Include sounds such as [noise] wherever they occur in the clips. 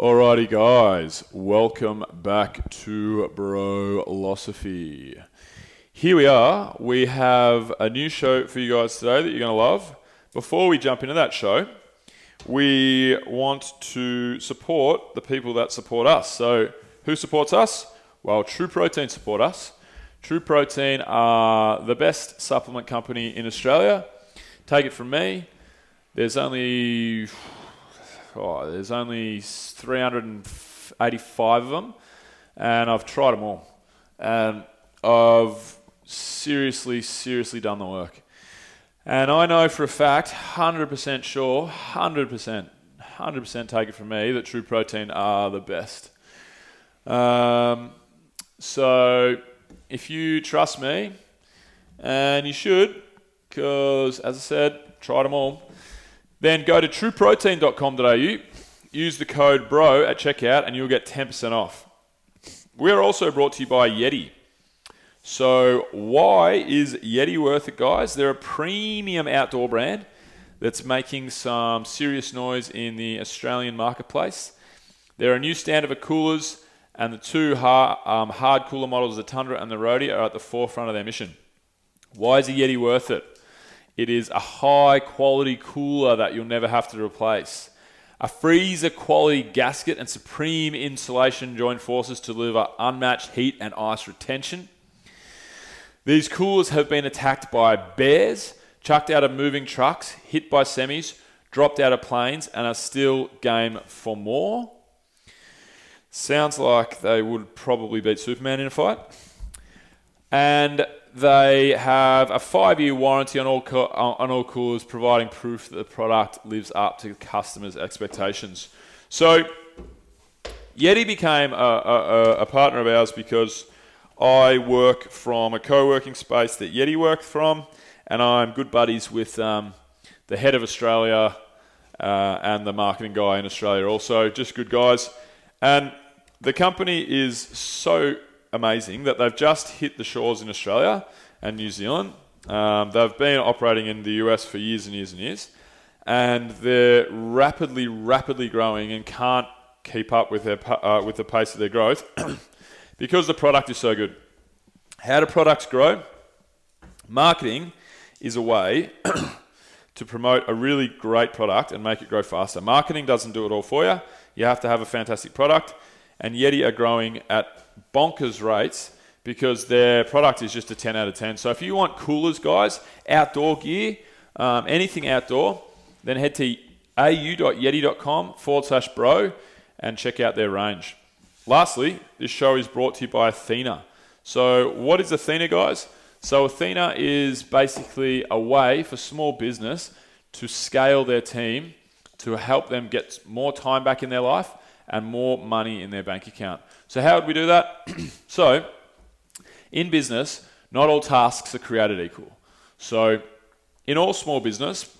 Alrighty, guys, welcome back to Brolosophy. Here we are. We have a new show for you guys today that you're going to love. Before we jump into that show, we want to support the people that support us. So, who supports us? Well, True Protein support us. True Protein are the best supplement company in Australia. Take it from me. There's only oh, there's only 385 of them, and I've tried them all, and I've seriously, seriously done the work. And I know for a fact, 100% sure, 100%, 100% take it from me, that True Protein are the best. Um, so if you trust me, and you should, because as I said, tried them all, then go to trueprotein.com.au, use the code BRO at checkout, and you'll get 10% off. We are also brought to you by Yeti. So, why is Yeti worth it, guys? They're a premium outdoor brand that's making some serious noise in the Australian marketplace. They're a new standard of coolers, and the two hard, um, hard cooler models, the Tundra and the Roadie, are at the forefront of their mission. Why is a Yeti worth it? It is a high quality cooler that you'll never have to replace. A freezer quality gasket and supreme insulation join forces to deliver unmatched heat and ice retention. These coolers have been attacked by bears, chucked out of moving trucks, hit by semis, dropped out of planes, and are still game for more. Sounds like they would probably beat Superman in a fight. And they have a five-year warranty on all co- on all coolers, providing proof that the product lives up to customers' expectations. So, Yeti became a, a, a partner of ours because I work from a co-working space that Yeti worked from, and I'm good buddies with um, the head of Australia uh, and the marketing guy in Australia. Also, just good guys, and the company is so amazing that they've just hit the shores in Australia and New Zealand. Um, they've been operating in the US for years and years and years, and they're rapidly, rapidly growing and can't keep up with their uh, with the pace of their growth. [coughs] because the product is so good. How do products grow? Marketing is a way [coughs] to promote a really great product and make it grow faster. Marketing doesn't do it all for you. You have to have a fantastic product, and Yeti are growing at bonkers rates because their product is just a 10 out of 10. So if you want coolers, guys, outdoor gear, um, anything outdoor, then head to au.yeti.com forward slash bro and check out their range. Lastly, this show is brought to you by Athyna. So, what is Athyna, guys? So, Athyna is basically a way for small business to scale their team to help them get more time back in their life and more money in their bank account. So, how would we do that? [clears throat] so, in business, not all tasks are created equal. So, in all small business,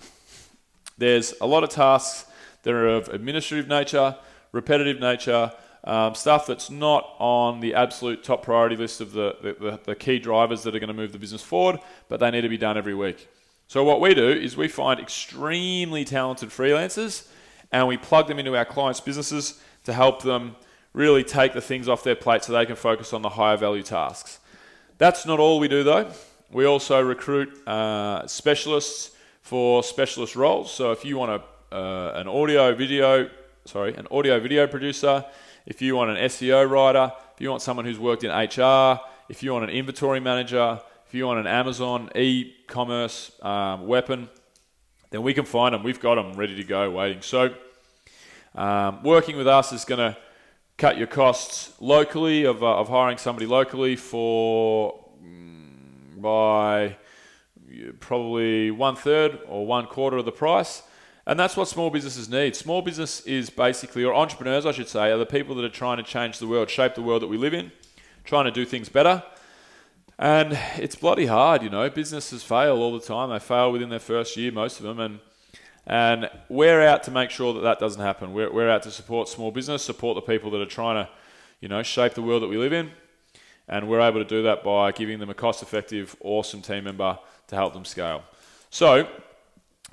there's a lot of tasks that are of administrative nature, repetitive nature, um, stuff that's not on the absolute top priority list of the, the, the key drivers that are going to move the business forward, but they need to be done every week. So, what we do is we find extremely talented freelancers and we plug them into our clients' businesses to help them really take the things off their plate so they can focus on the higher value tasks. That's not all we do though. We also recruit uh, specialists for specialist roles. So if you want a, uh, an audio video, sorry, an audio video producer, if you want an SEO writer, if you want someone who's worked in HR, if you want an inventory manager, if you want an Amazon e-commerce um, weapon, then we can find them. We've got them ready to go, waiting. So, um, working with us is going to cut your costs locally of, uh, of hiring somebody locally for mm, by probably one third or one quarter of the price. And that's what small businesses need. Small business is basically, or entrepreneurs, I should say, are the people that are trying to change the world, shape the world that we live in, trying to do things better. And it's bloody hard, you know. Businesses fail all the time. They fail within their first year, most of them. And and we're out to make sure that that doesn't happen. We're, we're out to support small business, support the people that are trying to, you know, shape the world that we live in. And we're able to do that by giving them a cost effective, awesome team member to help them scale. So,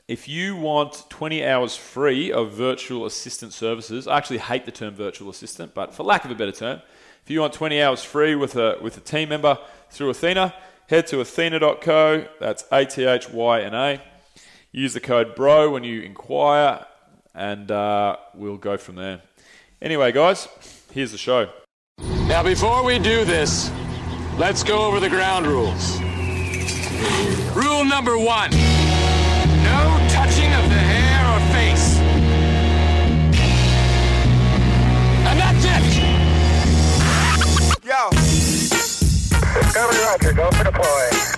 if you want 20 hours free of virtual assistant services, I actually hate the term virtual assistant, but for lack of a better term, if you want 20 hours free with a, with a team member through Athyna, head to athyna.co. That's A T H Y N A. Use the code BRO when you inquire, and uh, we'll go from there. Anyway, guys, here's the show. Now, before we do this, let's go over the ground rules. Rule number one no touching of the hair or face. And that's it! Yo, Discovery Roger, go for deploy.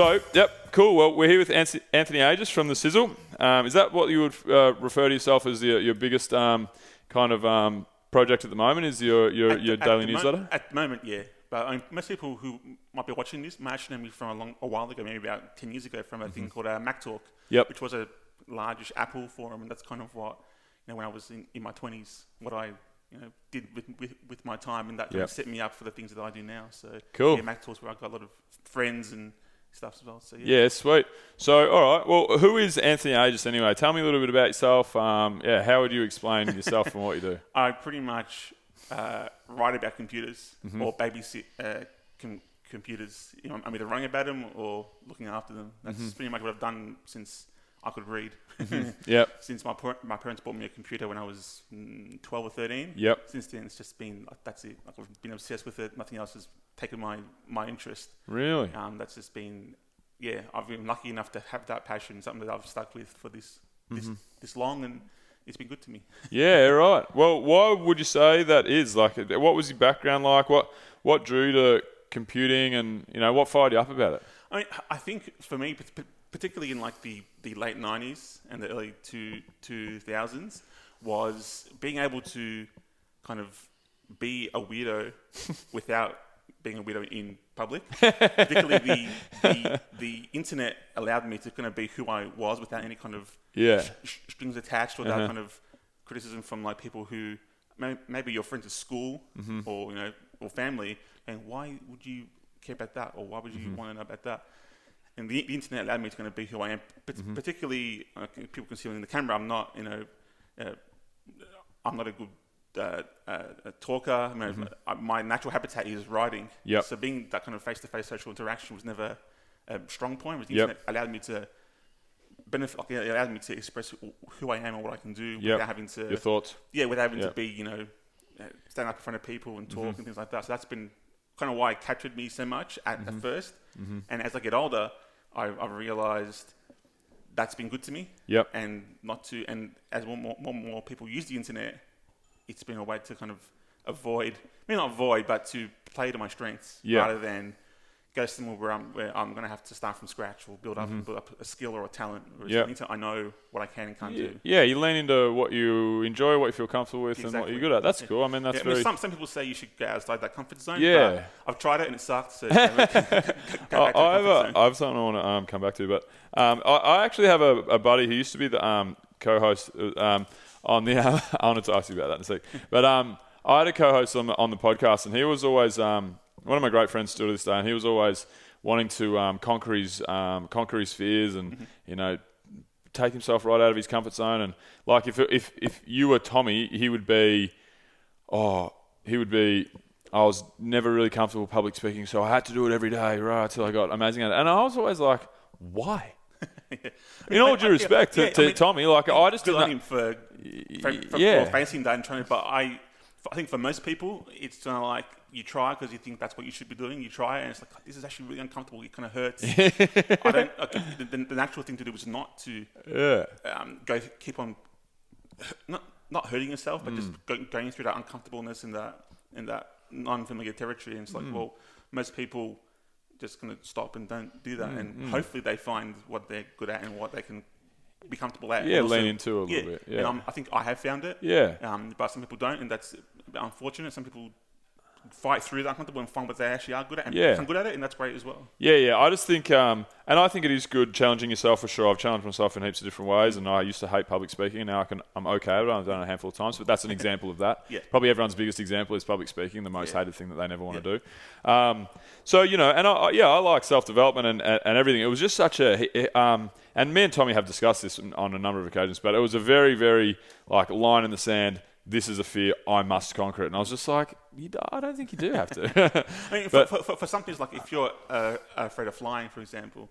So, yep, cool. Well, we're here with Anthony Agius from the Sizzle. Um, is that what you would uh, refer to yourself as your, your biggest um, kind of um, project at the moment? Is your your, your the- at daily mo- newsletter? at the moment, yeah. But um, most people who might be watching this might actually know me from a long, a while ago, maybe about ten years ago, from a thing called uh, MacTalk, Mm-hmm. Yep. which was a largish Apple forum, and that's kind of what you know when I was in, in my twenties, what I you know did with, with, with my time, and that kind of set me up for the things that I do now. So Cool. Yeah, MacTalk's where I've got a lot of friends and stuff as well. So yeah. Yeah, sweet. So, all right. Well, who is Anthony Agius anyway? Tell me a little bit about yourself. Um, yeah, how would you explain yourself and what you do? [laughs] I pretty much uh, write about computers Mm-hmm. or babysit uh, com- computers. You know, I'm either writing about them or looking after them. That's Mm-hmm. pretty much what I've done since I could read. [laughs] Yep. since my par- my parents bought me a computer when I was mm, 12 or 13. Yep. Since then, it's just been like, that's it. Like, I've been obsessed with it. Nothing else has taken my my interest. Really? Um, that's just been yeah. I've been lucky enough to have that passion, something that I've stuck with for this this Mm-hmm. this long, and it's been good to me. [laughs] Yeah, right. Well, why would you say that is? Like, what was your background like? What what drew to computing, and you know, what fired you up about it? I mean, I think for me, particularly in like the, the late '90s and the early two 2000s, was being able to kind of be a weirdo [laughs] without being a widow in public. [laughs] particularly the, the the internet allowed me to kind of be who I was without any kind of Yeah. sh- strings attached, without Uh-huh. kind of criticism from like people who may, maybe your friends at school Mm-hmm. or you know or family, and why would you care about that, or why would you Mm-hmm. want to know about that? And the, the internet allowed me to kind of be who I am. But Mm-hmm. particularly, uh, people can see in the camera, I'm not, you know, uh, I'm not a good uh, uh, a talker. I mean, uh, my natural habitat is writing. Mm-hmm. Yep. So being that kind of face-to-face social interaction was never a strong point. But the Yep. internet allowed me to benefit. Like, it allowed me to express who I am and what I can do Yep. without having to. Your thoughts? Yeah, without having to be, you know, uh, stand up in front of people and Mm-hmm. talk and things like that. So that's been kind of why it captured me so much at, Mm-hmm. at 1st And as I get older, I, I've realized that's been good to me. Yep. And not to, and as more, more, more, more people use the internet, it's been a way to kind of avoid, maybe not avoid, but to play to my strengths Yeah. rather than go somewhere where I'm, where I'm going to have to start from scratch or build up, build up a skill or a talent. Whereas Yeah. the I know what I can and can't do. Yeah, you lean into what you enjoy, what you feel comfortable with, and what you're good at. That's Yeah. cool. I mean, that's Yeah, I mean, very. some, some people say you should go outside that comfort zone. Yeah. but I've tried it and it sucked. So go [laughs] back to I, the I have, comfort a, zone. I have something I want to um, come back to, but um, I, I actually have a, a buddy who used to be the um, co-host uh, um, on the. [laughs] I wanted to ask you about that in a sec, but um, I had a co-host on the, on the podcast, and he was always um, one of my great friends still to this day, and he was always wanting to um, conquer his um, conquer his fears, and Mm-hmm. you know. Take himself right out of his comfort zone, and like if if if you were Tommy, he would be, oh, he would be. I was never really comfortable public speaking, so I had to do it every day, right, till I got amazing at it. And I was always like, why? In all due respect to, Yeah, I mean, Tommy, like I just good on him for, for, for, yeah. for fancying that and trying to. But I, I think for most people, it's kind of like you try because you think that's what you should be doing. You try and it's like this is actually really uncomfortable. It kind of hurts. [laughs] I don't. Okay, the, the, natural thing to do is not to Yeah, um, go keep on not not hurting yourself, but Mm. just go, going through that uncomfortableness in that in that non-familiar territory. And it's Mm. like, well, most people just going to stop and don't do that. Mm, and hopefully they find what they're good at and what they can be comfortable at. Yeah, And lean into a little yeah, bit, yeah. And um, I think I have found it. Yeah. Um, but some people don't, and that's unfortunate. Some people fight through that uncomfortable and find what they actually are good at and Yeah. become good at it, and that's great as well. Yeah, yeah. I just think, um, and I think it is good challenging yourself for sure. I've challenged myself in heaps of different ways, and I used to hate public speaking. and Now I can, I'm okay with it. I've done it a handful of times, but that's an example of that. [laughs] Yeah. Probably everyone's biggest example is public speaking, the most Yeah. hated thing that they never want to do. Um, so you know, and I, I- yeah, I like self development and, and, and everything. It was just such a, um, and me and Tommy have discussed this on a number of occasions, but it was a very, very like line in the sand. This is a fear. I must conquer it. And I was just like, I don't think you do have to. [laughs] I mean, for, for, for, some things, like if you're uh, afraid of flying, for example,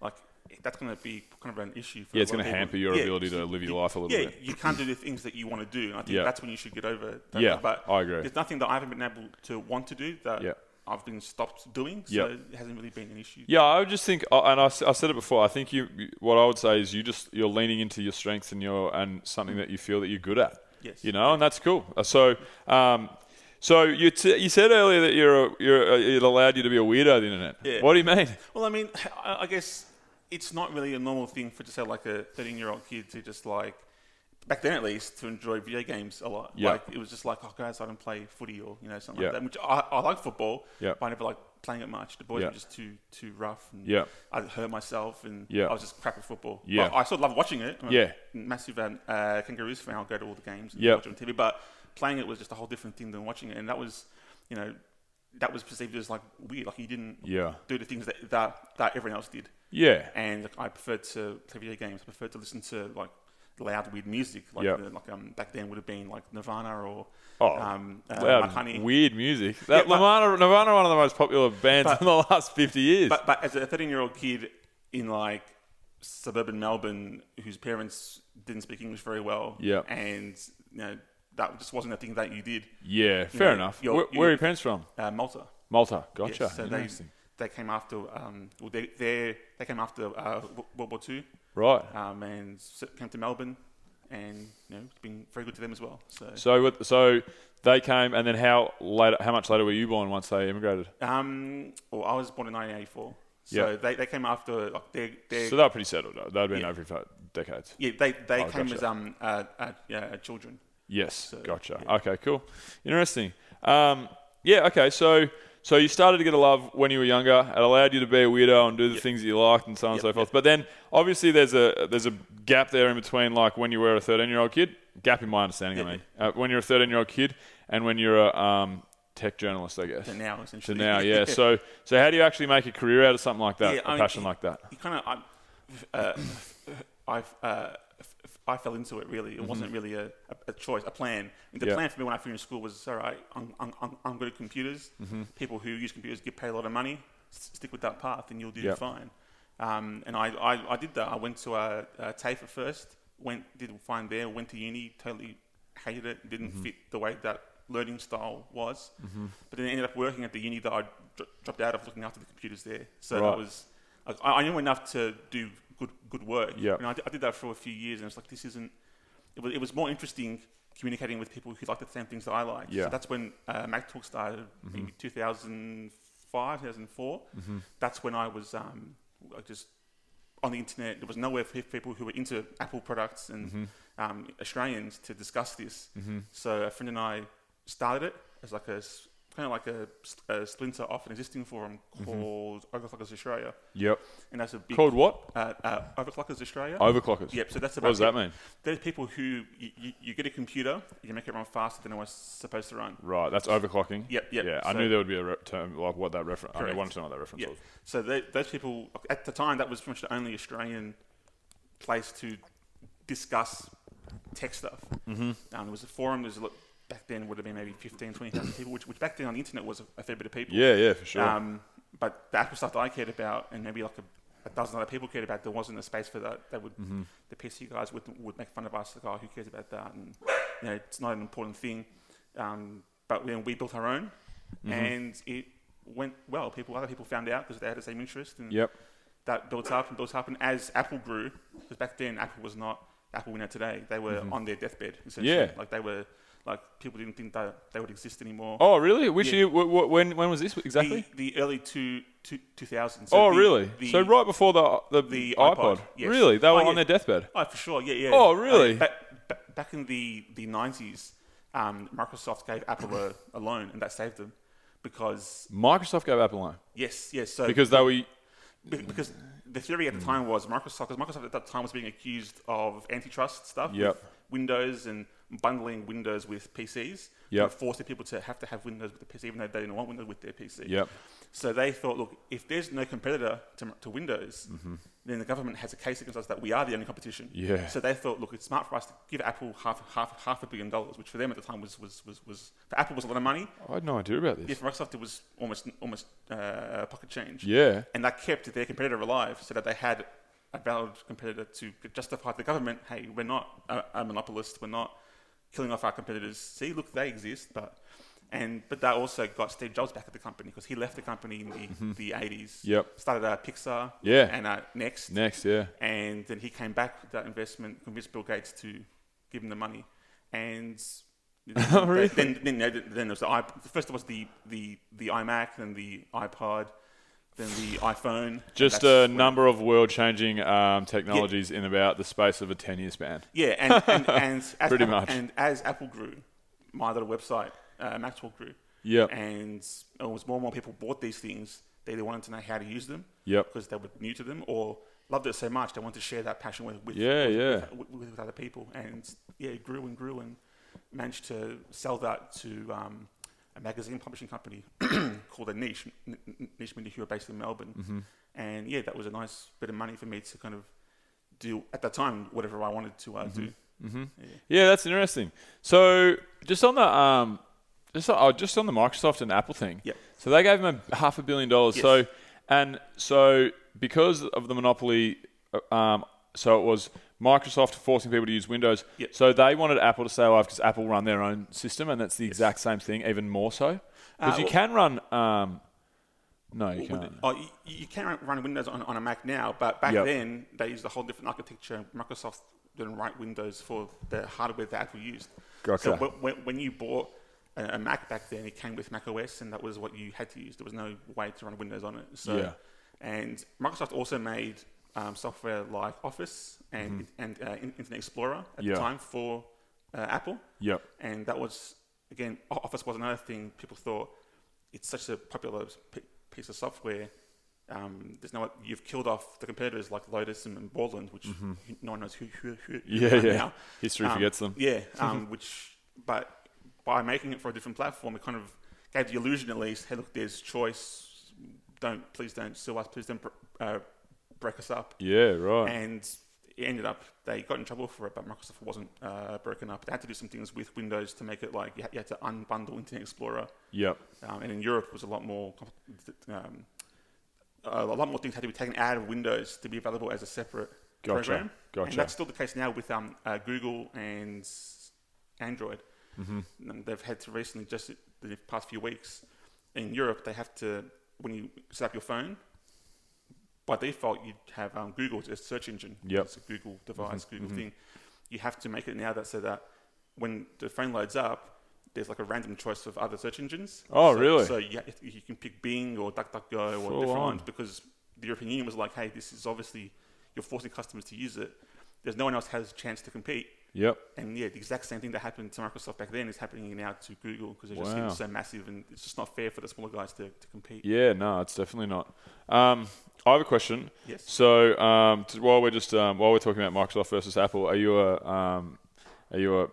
like that's going to be kind of an issue. For Yeah, it's gonna hamper your ability to live your you- life a little yeah, bit. you can't do the things that you want to do. And I think Yeah. that's when you should get over. That. Yeah, but I agree. There's nothing that I haven't been able to want to do that Yeah. I've been stopped doing. So Yeah. it hasn't really been an issue. Yeah, I would just think, and I, I said it before. I think you, what I would say is you just you're leaning into your strengths and your and something that you feel that you're good at. Yes. You know, and that's cool. Uh, So, um, so you t- you said earlier that you're a, you're a, it allowed you to be a weirdo on the internet. Yeah. What do you mean? Well, I mean, [laughs] I I guess it's not really a normal thing for just say like a 13 year old kid to just like back then at least to enjoy video games a lot. Yeah. Like it was just like oh, go outside and play footy or you know something Yeah. like that. Which I, I like football, Yeah. but I never like playing it much. The boys Yeah. were just too too rough. And Yeah. I hurt myself and Yeah. I was just crap at football. Yeah. But I still love watching it. I'm a Yeah. massive um, uh, Kangaroos fan. I'll go to all the games and Yeah. watch it on TV. But playing it was just a whole different thing than watching it, and that was you know. That was perceived as like weird, like he didn't Yeah. do the things that, that that everyone else did Yeah. and I preferred to play video games. I preferred to listen to like loud, weird music, like Yep. the, like um back then would have been like Nirvana or Oh, um, uh, loud, Mudhoney. weird music. [laughs] That Yeah, but- Nirvana, Nirvana, are one of the most popular bands But- in the last fifty years. But but as a 13 year old kid in like suburban Melbourne whose parents didn't speak English very well, Yep. and you know that just wasn't a thing that you did. yeah, fair know, enough. you're- Where, you- where are your parents from? Uh, Malta. Malta. Gotcha. Yes, so they Interesting. they came after um well they they they came after uh, World War Two. Right. um, and came to Melbourne, and you know, it's been very good to them as well. So, So, with, so they came, and then how later? How much later were you born once they immigrated? um, well, I was born in 1984, so Yeah. they, they came after like they they So they were pretty settled. They'd been Yeah. over for decades. yeah they they Oh, came gotcha. as um uh, uh, yeah, children. Yes, So, gotcha. yeah. Okay, cool, interesting. Um, yeah, okay. So, so you started to get a love when you were younger. It allowed you to be a weirdo and do the Yep. things that you liked and so on and Yep, so forth. yep. But then, obviously, there's a there's a gap there in between, like when you were a 13 year old kid. Gap in my understanding. I mean, uh, when you're a 13 year old kid and when you're a um, tech journalist, I guess. To now, To now, yeah. [laughs] So, so how do you actually make a career out of something like that? Yeah, a I mean, passion you- like that? You kind of I uh, I uh, I fell into it really. It wasn't really a, a, a choice, a plan. The Mm-hmm. Yeah. plan for me when I finished school was all right. I'm, I'm, I'm, good at computers. Mm-hmm. People who use computers get paid a lot of money. S- stick with that path, and you'll do Yeah. fine. Um, and I, I, I did that. I went to uh, uh, TAFE at first. Went did fine there. Went to uni. Totally hated it. Didn't Mm-hmm. fit the way that learning style was. But then I ended up working at the uni that I dro- dropped out of, looking after the computers there. So Right. that was I, I knew enough to do good good work. Yeah. And I, did- did that for a few years, and it's like this isn't. It was, it was more interesting communicating with people who like the same things that I like. Yeah. So that's when uh, MacTalk started, maybe 2005, 2004. That's when I was um, just on the internet. There was nowhere for people who were into Apple products and um, Australians to discuss this. So a friend and I started it as like a kind of like a, a splinter off an existing forum called Overclockers Australia, Yep. and that's a big Called what? uh, uh, Overclockers Australia. Overclockers. Yep. So that's about. What does that mean? There's people who you, you, you get a computer, you make it run faster than it was supposed to run. Right, that's overclocking. Yep, yep. Yeah, I knew there would be a re- term like what that reference. I Correct. wanted to know what that reference Yeah. was. So they, those people at the time that was pretty much the only Australian place to discuss tech stuff. Mm-hmm. Um, there was a forum. There's a lot back then would have been maybe 15, 20,000 people, which, which back then on the internet was a, a fair bit of people. Yeah, yeah, for sure. Um, but the Apple stuff that I cared about, and maybe like a, a dozen other people cared about, there wasn't a space for that. They would, Mm-hmm. the PC guys would, would make fun of us, like, oh, who cares about that? And you know, it's not an important thing. Um, but then we built our own, Mm-hmm. and it went well. People, other people found out because they had the same interest, and yep. that built up and built up. And as Apple grew, because back then Apple was not Apple we know today, they were on their deathbed. Essentially. Mm-hmm. Yeah. like they were Like people didn't think that they would exist anymore. Oh, really? Which Yeah. year? wh- wh- when when was this exactly? the, the early two, two, 2000s. oh, the- really? the- so right before the the, the iPod. iPod, yes. Really? They Oh, were yeah. on their deathbed. Oh, for sure. Yeah, yeah. Oh, really? Uh, back, back, in the, the 90s, um, Microsoft gave Apple a, a loan, and that saved them because, Microsoft gave Apple a loan yes, yes. So because they were. because the theory at the time was Microsoft, because Microsoft at that time was being accused of antitrust stuff Yep. with Windows and bundling Windows with PCs. Yep. forcing people to have to have Windows with the PC, even though they didn't want Windows with their PC. Yep. So they thought, look, if there's no competitor to, to Windows, then the government has a case against us that we are the only competition. Mm-hmm. Yeah. So they thought, look, it's smart for us to give Apple half half half a billion dollars, which for them at the time was was was, was for Apple was a lot of money. I had no idea about this. Yeah, for Microsoft it was almost almost uh, pocket change. Yeah. And that kept their competitor alive, so that they had a valid competitor to justify to the government, hey, we're not a, a monopolist, we're not killing off our competitors. See, look, they exist, but and but that also got Steve Jobs back at the company because he left the company in the, the 80s. Mm-hmm. Yep. Started uh, Pixar. Yeah. And uh, Next. Next, yeah. And then he came back with that investment, convinced Bill Gates to give him the money, and. [laughs] Oh, really? Then, then, then, then there was the iP- first was the, the, the iMac, then the iPod, then the iPhone. Just a number of world-changing um, technologies in about the space of a ten-year span. Yeah, and and, [laughs] and as Pretty Apple, much. And as Apple grew, my little website, uh, MacTalk grew. Yep. And it was more and more people bought these things. They either wanted to know how to use them. Yep. Because they were new to them, or loved it so much they wanted to share that passion with with, Yeah, with, yeah. With, with, with other people. And yeah, it grew and grew and managed to sell that to um, a magazine publishing company [clears throat] called a Niche, N- Niche Media, who are based in Melbourne. Mm-hmm. And yeah, that was a nice bit of money for me to kind of do at that time whatever I wanted to uh, do. Yeah, that's interesting. So just on the um, just oh, just on the Microsoft and Apple thing. Yep. So they gave him a half a billion dollars. Yes. So and so because of the monopoly, uh, um, so it was Microsoft forcing people to use Windows. Yep. So they wanted Apple to stay alive because Apple run their own system, and that's the exact same thing, even more so. Because Uh, you well- can run. Um, no, you can't. Oh, you, you can run- Windows on, on a Mac now, but back Yep. then they used a whole different architecture. Microsoft didn't write Windows for the hardware that Apple used. Gotcha. So when, when, when you bought a, a Mac back then, it came with Mac OS, and that was what you had to use. There was no way to run Windows on it. So, Yeah. and Microsoft also made um, software like Office and and uh, Internet Explorer at Mm-hmm. Yeah. the time for uh, Apple. Yep. And that was, again, Office was another thing people thought it's such a popular p- piece of software. Um, there's no, you've killed off the competitors like Lotus and, and Borland, which no one knows who, who, who, [laughs] Mm-hmm. Yeah, yeah. now. History Um, forgets them. Yeah, [laughs] um, which, but by making it for a different platform, it kind of gave the illusion at least, hey, look, there's choice. Don't, please don't sue us. Please don't uh, break us up Yeah, right. and it ended up they got in trouble for it, but Microsoft wasn't uh, broken up. They had to do some things with Windows to make it like you had, you had to unbundle Internet Explorer, yep. um, and in Europe it was a lot more. Um, a lot more things had to be taken out of Windows to be available as a separate Gotcha, program. gotcha. And that's still the case now with um, uh, Google and Android. Mm-hmm. And they've had to recently, just the past few weeks, in Europe, they have to when you set up your phone by default, you have um, Google as a search engine. Yep. Mm-hmm. It's a Google device, Google thing. You have to make it now that so that when the phone loads up, there's like a random choice of other search engines. Oh, So- really? So you, you can pick Bing or DuckDuckGo or Full different on. ones because the European Union was like, hey, this is obviously, you're forcing customers to use it. There's no one else has a chance to compete. Yep. And yeah, the exact same thing that happened to Microsoft back then is happening now to Google because they're just Wow. getting so massive and it's just not fair for the smaller guys to, to compete. Yeah, no, it's definitely not. Um, I have a question. Yes. So um, while we're just um, while we're talking about Microsoft versus Apple, are you a um, are you a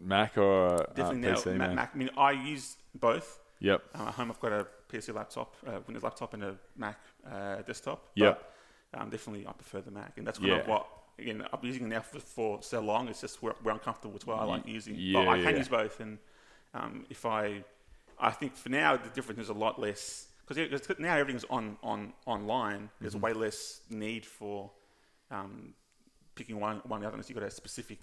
Mac or a Definitely uh, PC Mac, man? Mac. I mean, I use both. Yep. Um, at home, I've got a PC laptop, uh, Windows laptop, and a Mac uh, desktop. Yep. But, um, definitely, I prefer the Mac, and that's kind Yeah. of what. Again, I've been using it now for, for so long. It's just where, where I'm comfortable. It's what I like using. yeah, but I can yeah. use both, and um, if I, I think for now the difference is a lot less because now everything's on on online. There's Mm-hmm. way less need for um, picking one one or the other unless you've got a specific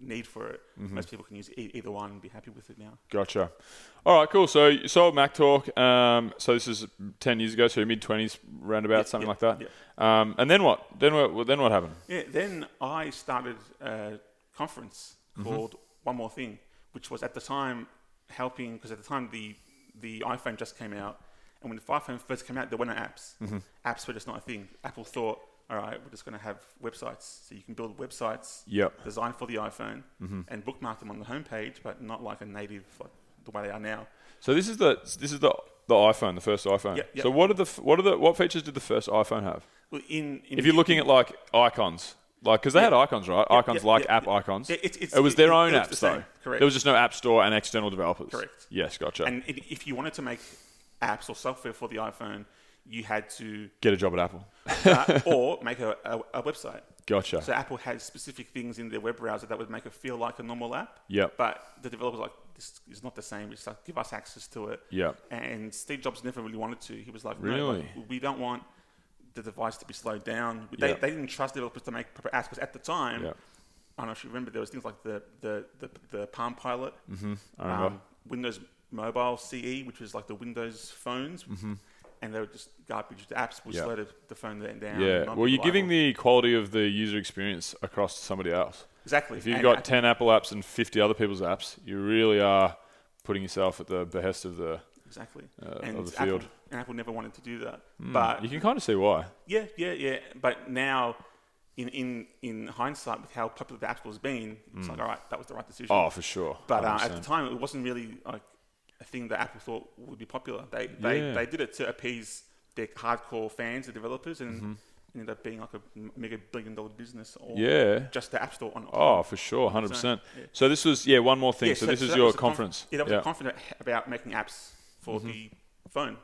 need for it. Mm-hmm. Most people can use e- either one and be happy with it now. Gotcha. All right, cool. So you sold MacTalk. Um, so this is ten years ago, so mid twenties, roundabout, Yeah, something yeah, like that. yeah. Um, and then what? Then what? Then what happened? Yeah, then I started a conference Mm-hmm. called One More Thing, which was at the time helping because at the time the the iPhone just came out, and when the iPhone first came out, there were no apps. Mm-hmm. Apps were just not a thing. Apple thought, all right, we're just going to have websites, so you can build websites Yep. Mm-hmm. designed for the iPhone and bookmark them on the homepage, but not like a native like the way they are now. So this is the this is the the iPhone, the first iPhone. Yep, yep. So what are the what are the what features did the first iPhone have? Well, in, in If you're looking at like icons, like because they had icons, right? Icons like app icons. Yeah, it's- it's- it was their it- own it apps the though. correct. There was just no app store and external developers. Correct. Yes, gotcha. and if you wanted to make apps or software for the iPhone, you had to Get a job at Apple. uh, or make a, a, a website. Gotcha. So Apple had specific things in their web browser that would make it feel like a normal app. Yep. But the developers were like this is not the same. It's like give us access to it. Yep. And Steve Jobs never really wanted to. He was like, no, Really? like, we don't want the device to be slowed down. They, Yep. they didn't trust developers to make proper apps because at the time, Yep. I don't know if you remember, there was things like the the the, the Palm Pilot, mm-hmm. I remember. Windows Mobile CE, which was like the Windows phones. And they were just garbage. The apps would Yep. slow the, the phone down. yeah. Well, you're giving the quality of the user experience across to somebody else. exactly. If you've And got Apple- 10 Apple apps and 50 other people's apps, you really are putting yourself at the behest of the. Exactly. uh, and of the Apple, field. and Apple never wanted to do that. But You can kind of see why. yeah, yeah, yeah. But now, in, in, in hindsight, with how popular the App Store's been, it's like, all right, that was the right decision. Oh, for sure. but uh, at the time, it wasn't really like a thing that Apple thought would be popular. They they, Yeah. they did it to appease their hardcore fans, the developers, and Mm-hmm. ended up being like a mega billion dollar business. Or Yeah. just the App Store on. Oh, for sure, hundred percent. Yeah. So this was yeah one more thing. Yeah, so, this is your was a conf- conference. yeah, that was a confident about making apps for the phone.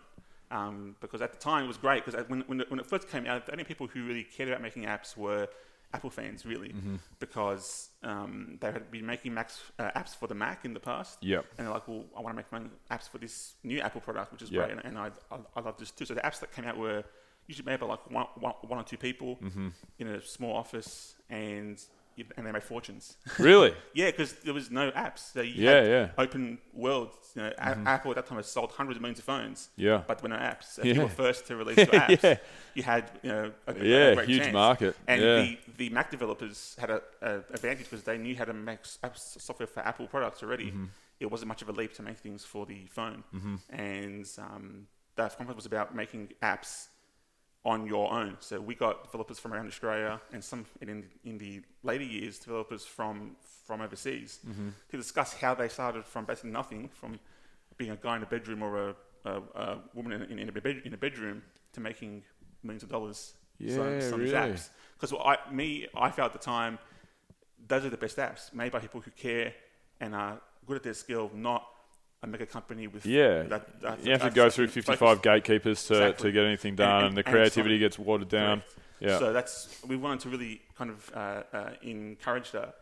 Um, because at the time it was great because when, when, when it first came out, the only people who really cared about making apps were Apple fans, really, because um, they had been making Macs, uh, apps for the Mac in the past. Yep. And they're like, well, I want to make my own apps for this new Apple product, which is Yeah. great, and, and I, I, I love this too. So the apps that came out were usually made by like one, one, one or two people Mm-hmm. in a small office, and and they made fortunes. [laughs] really? Yeah, because there was no apps. So you Yeah, had yeah. Mm-hmm. Open world. You know, A- Apple at that time had sold hundreds of millions of phones. Yeah. But there were no apps. So Yeah. if you were first to release [laughs] your apps, Yeah. you had you know a, a Yeah, great huge chance. market. And Yeah. the, the Mac developers had an a advantage because they knew how to make apps software for Apple products already. Mm-hmm. It wasn't much of a leap to make things for the phone. And um, that conference was about making apps on your own. So we got developers from around Australia and some in in the later years developers from from overseas mm-hmm. to discuss how they started from basically nothing, from being a guy in a bedroom or a, a, a woman in, in, in, a bed, in a bedroom to making millions of dollars. Yeah, some, some really. apps. Because I me I felt at the time those are the best apps made by people who care and are good at their skill, not a mega company with Yeah. that- that- you have to go through 55 gatekeepers to, Exactly. to get anything done, and, and- the creativity some- gets watered down. Correct. Yeah. So that's we wanted to really kind of uh, uh, encourage that,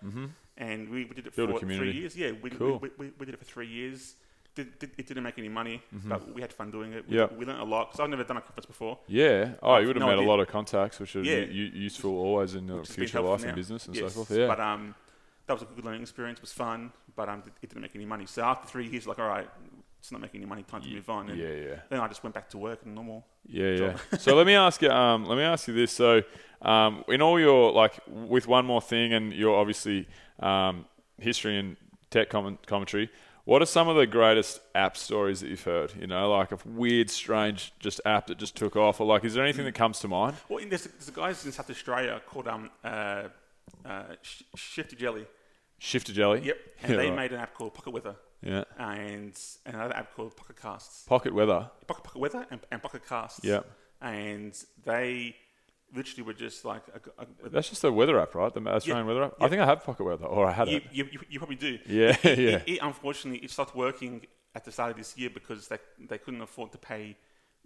and we, we did it Mm-hmm. Build for three years. Yeah, we, Cool. we, we, we did it for three years. Did, did, it didn't make any money, Mm-hmm. but we had fun doing it. We, Yeah. we learned a lot because I've never done a conference before. yeah. Oh, I've you would have no made a lot of contacts, which are Yeah. u- useful always in your which has been future life and business and Yes, so forth. Yeah. But um, that was a good learning experience. It was fun, but um, it didn't make any money. So after three years, like, all right, it's not making any money. Time to move on. And yeah, yeah. Then I just went back to work and normal. Yeah, yeah. so let me [laughs] ask you. Um, let me ask you this. So, um, in all your like, with one more thing, and your obviously um, history and tech comment- commentary. What are some of the greatest app stories that you've heard? You know, like a weird, strange, just app that just took off, or like, is there anything that comes to mind? Well, there's, there's guys in South Australia called um, uh, uh, Shifty Jelly. Shifty Jelly. Yep. And Yeah, they right. made an app called Pocket Weather Yeah. and another app called Pocket Casts. Pocket Weather. Pocket, Pocket Weather and, and Pocket Casts. Yep. And they literally were just like a, a, That's just the weather app, right? The Australian Yeah, weather app. I think I have Pocket Weather, or I had you, it. you, you, you probably do. [laughs] Yeah, yeah. It, it, unfortunately, it stopped working at the start of this year because they, they couldn't afford to pay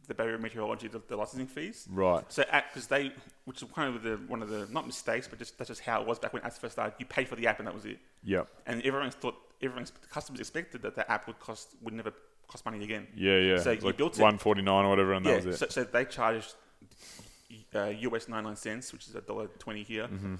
the Bureau of Meteorology the, the licensing fees. Right. So, because they, which is kind of the one of the not mistakes, but just that's just how it was back when apps first started. You paid for the app and that was it. Yep. And everyone thought, everyone, the customers expected that the app would cost would never cost money again. Yeah, yeah. So It's you built it. one forty nine or whatever, and yeah. that was it. So, so they charged uh, US ninety nine cents, which is a dollar twenty here, Mm-hmm.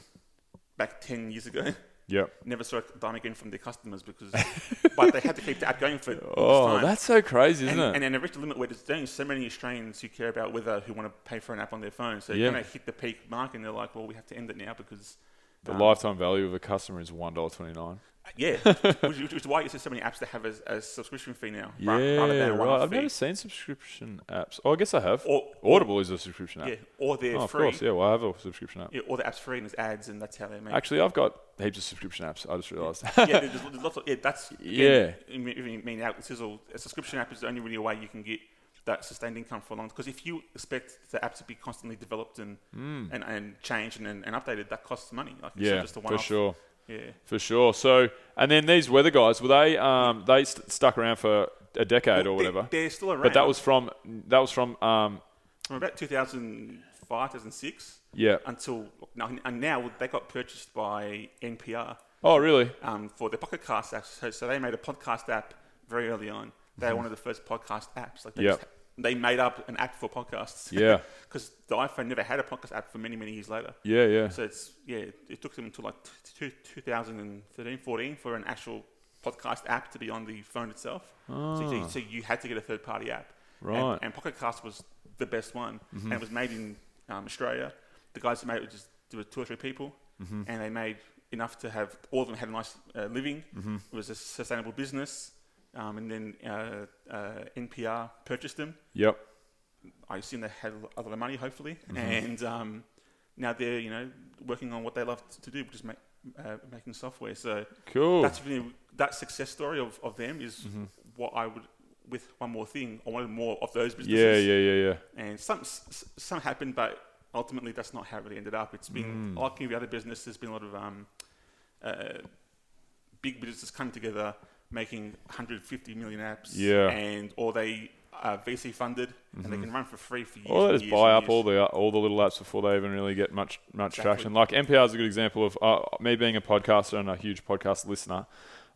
back ten years ago. [laughs] yep. Never saw a dime again from their customers because, [laughs] but they had to keep the app going for. Oh, time. that's so crazy, isn't and, it? and then reached a limit where there's only so many Australians who care about weather who want to pay for an app on their phone. So Yeah. you're going to hit the peak mark, and they're like, "Well, we have to end it now because The Um, lifetime value of a customer is one dollar twenty nine. Yeah, [laughs] which, which, is why there's so many apps that have a, a subscription fee now. Yeah, rather than a right. I've fee. never seen subscription apps. Oh, I guess I have. Or- Audible is a subscription app. Yeah, or they're oh, of course. Yeah, well, I have a subscription app. Yeah, or the app's free and there's ads, and that's how they make. Actually, I've got heaps of subscription apps. I just realised. yeah, [laughs] there's, there's lots of yeah. That's Yeah. I mean, I mean, mean out sizzle. A subscription app is the only really way you can get that sustained income for long. Because if you expect the app to be constantly developed and hmm. and, and changed and, and updated, that costs money. Like it's yeah, for sure. Yeah, For sure. So, and then these weather guys, were they um, they st- stuck around for a decade or whatever? They, are still around. but that was from that was from um, from about 2005, 2006 yeah. until now, and now they got purchased by NPR. Oh, really? um, for the Pocket Cast app. So, so they made a podcast app very early on. They were one of the first podcast apps. Like they, Mm-hmm. Yep. just- they made up an app for podcasts. Yeah. [laughs] Because the iPhone never had a podcast app for many, many years later. Yeah, yeah. So it's yeah, it, it took them until like t- t- 2013, 14 for an actual podcast app to be on the phone itself. So, you, so you had to get a third party app. Right. Mm-hmm. And, and Pocket Cast was the best one, and it was made in um, Australia. The guys who made it were just there were two or three people, Mm-hmm. and they made enough to have all of them had a nice uh, living. Mm-hmm. It was a sustainable business, um, and then uh, uh, NPR purchased them. Yep. I assume they had a lot of money, hopefully, Mm-hmm. and um, now they're you know working on what they love to do, which is make, uh, making software. So Cool. that's really that success story of, of them is Mm-hmm. what I would with one more thing. I wanted more of those businesses. yeah, yeah, yeah. Yeah. And some some happened, but ultimately that's not how it really ended up. It's been Mm. like every other business. There's been a lot of um, uh, big businesses come together making 150 million apps. Yeah. And or they are VC funded and they can run for free for years. Or they just years buy up all the all the little apps before they even really get much much Exactly. traction. Like NPR is a good example of uh, me being a podcaster and a huge podcast listener.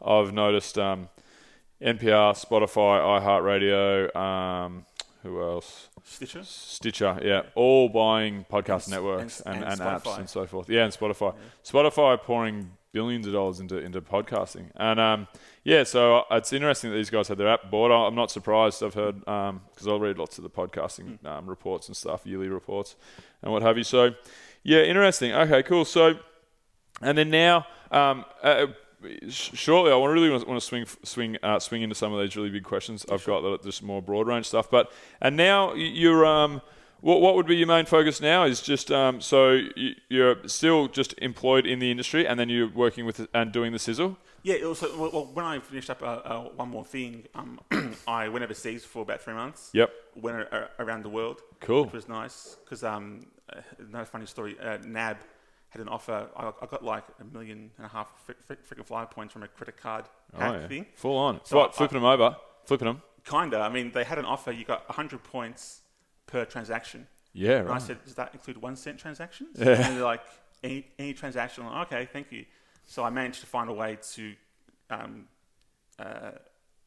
I've noticed um, NPR, Spotify, iHeartRadio, um, who else? Stitcher. Stitcher, yeah, all buying podcast s- networks and- and, and and, apps and so forth. Yeah, and Spotify. Spotify pouring billions of dollars into into podcasting, and um, yeah, so it's interesting that these guys had their app bought. I'm not surprised. I've heard because I read lots of the podcasting Hmm. um, reports and stuff, yearly reports, and what have you. So, yeah, interesting. Okay, cool. So, and then now, um, uh, shortly, I really want to swing swing uh, swing into some of these really big questions. I've got that just more broad range stuff. But and now you're um, what what would be your main focus now? Is just um, so you're still just employed in the industry, and then you're working with and doing the sizzle. Yeah, was, well, when I finished up uh, uh, one more thing, um, [clears throat] I went overseas for about three months. Yep. Went a- a- around the world. Cool. Which was nice because um, uh, another funny story. Uh, NAB had an offer. I, I got like a million and a half fr- fr- freaking flyer points from a credit card hack oh yeah, thing. full on. So what, I- flipping them over, flipping them. Kinda. I mean, they had an offer. You got hundred points per transaction. Yeah, And I right. said, does that include one cent transactions? And they're like, any, any transaction? Like, okay, thank you. So I managed to find a way to um, uh,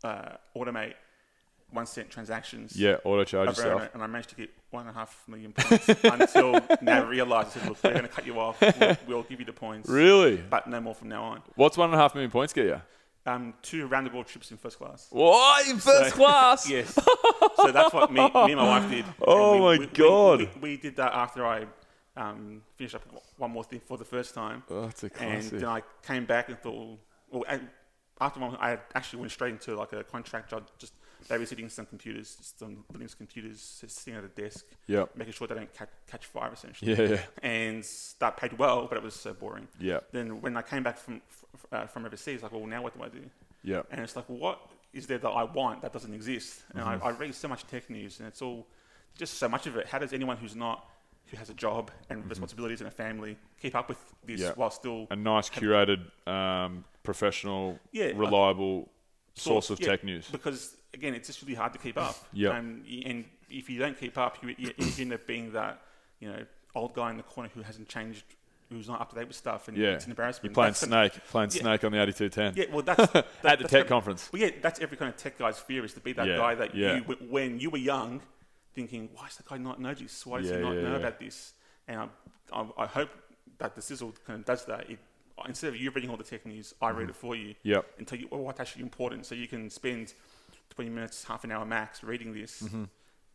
uh, automate one cent transactions. Yeah, auto charge yourself. And, and I managed to get one and a half million points [laughs] until now realised, I said, look, we're going to cut you off. We'll, we'll give you the points. Really? But no more from now on. What's one and a half million points get you? Um, two round the world trips in first class. What in first So- [laughs] class? Yes. so that's what me, me and my wife did. [laughs] Oh we- my we- God. We, we did that after I um, finished up one more thing for the first time. Oh, that's a and then I came back and thought, well, and after one, I actually went straight into like a contract job, just babysitting some computers, just some Linux computers, just sitting at a desk, Yep. making sure they don't catch, catch fire essentially. Yeah, yeah. And that paid well, but it was so boring. Yeah. Then when I came back from uh, from overseas, like, well, now what do I do? Yeah. And it's like, what is there that I want that doesn't exist? And Mm-hmm. I, I read so much tech news, and it's all just so much of it. How does anyone who's not, who has a job and responsibilities and a family, keep up with this Mm-hmm. Yeah. while still a nice curated, um, professional, Yeah, reliable source of yeah, tech news. Because again, it's just really hard to keep up. [laughs] Yeah. And, and if you don't keep up, you, you end up being that you know old guy in the corner who hasn't changed, who's not up to date with stuff, and Yeah, it's an embarrassment. You're playing That's Snake, playing Yeah. Snake on the 8210. Yeah, well, that's [laughs] that, At the tech kind- conference. Well, yeah, that's every kind of tech guy's fear is to be that Yeah, guy that yeah. you, when you were young, thinking, why does that guy not know this? Why does Yeah, he not yeah, know yeah. about this? And I, I, I hope that the Sizzle kind of does that. It, instead of you reading all the tech news, I read it for you. Mm-hmm. Yep. And tell you well, what's actually important, so you can spend 20 minutes, half an hour max reading this, Mm-hmm.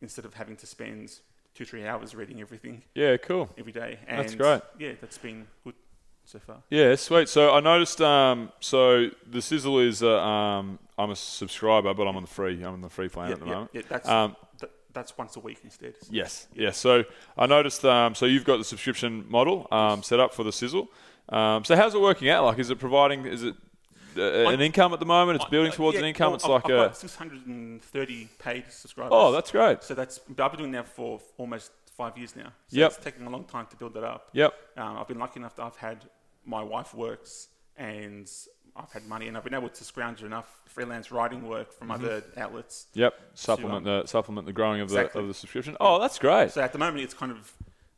instead of having to spend two, three hours reading everything Yeah, cool. every day. And That's great. Yeah, that's been good. so far. Yeah, sweet. So I noticed. Um, so the sizzle is. Uh, um, I'm a subscriber, but I'm on the free. I'm on the free plan Yeah, at the yeah, moment. yeah, that's Um, th- that's once a week instead. Yes, yes. So I noticed. Um, so you've got the subscription model um, set up for the sizzle. Um, so how's it working out? Like, is it providing? Is it uh, an income at the moment? It's building towards yeah, an income. well, it's I've- like I've a. got 630 paid subscribers. Oh, that's great. So that's I've been doing that for almost five years now. So Yep. It's taking a long time to build that up. Yep. Um, I've been lucky enough that I've had my wife works and I've had money and I've been able to scrounge enough freelance writing work from Mm-hmm. other outlets. Yep. Supplement the supplement the growing of the of the subscription. Oh, that's great. So at the moment, it's kind of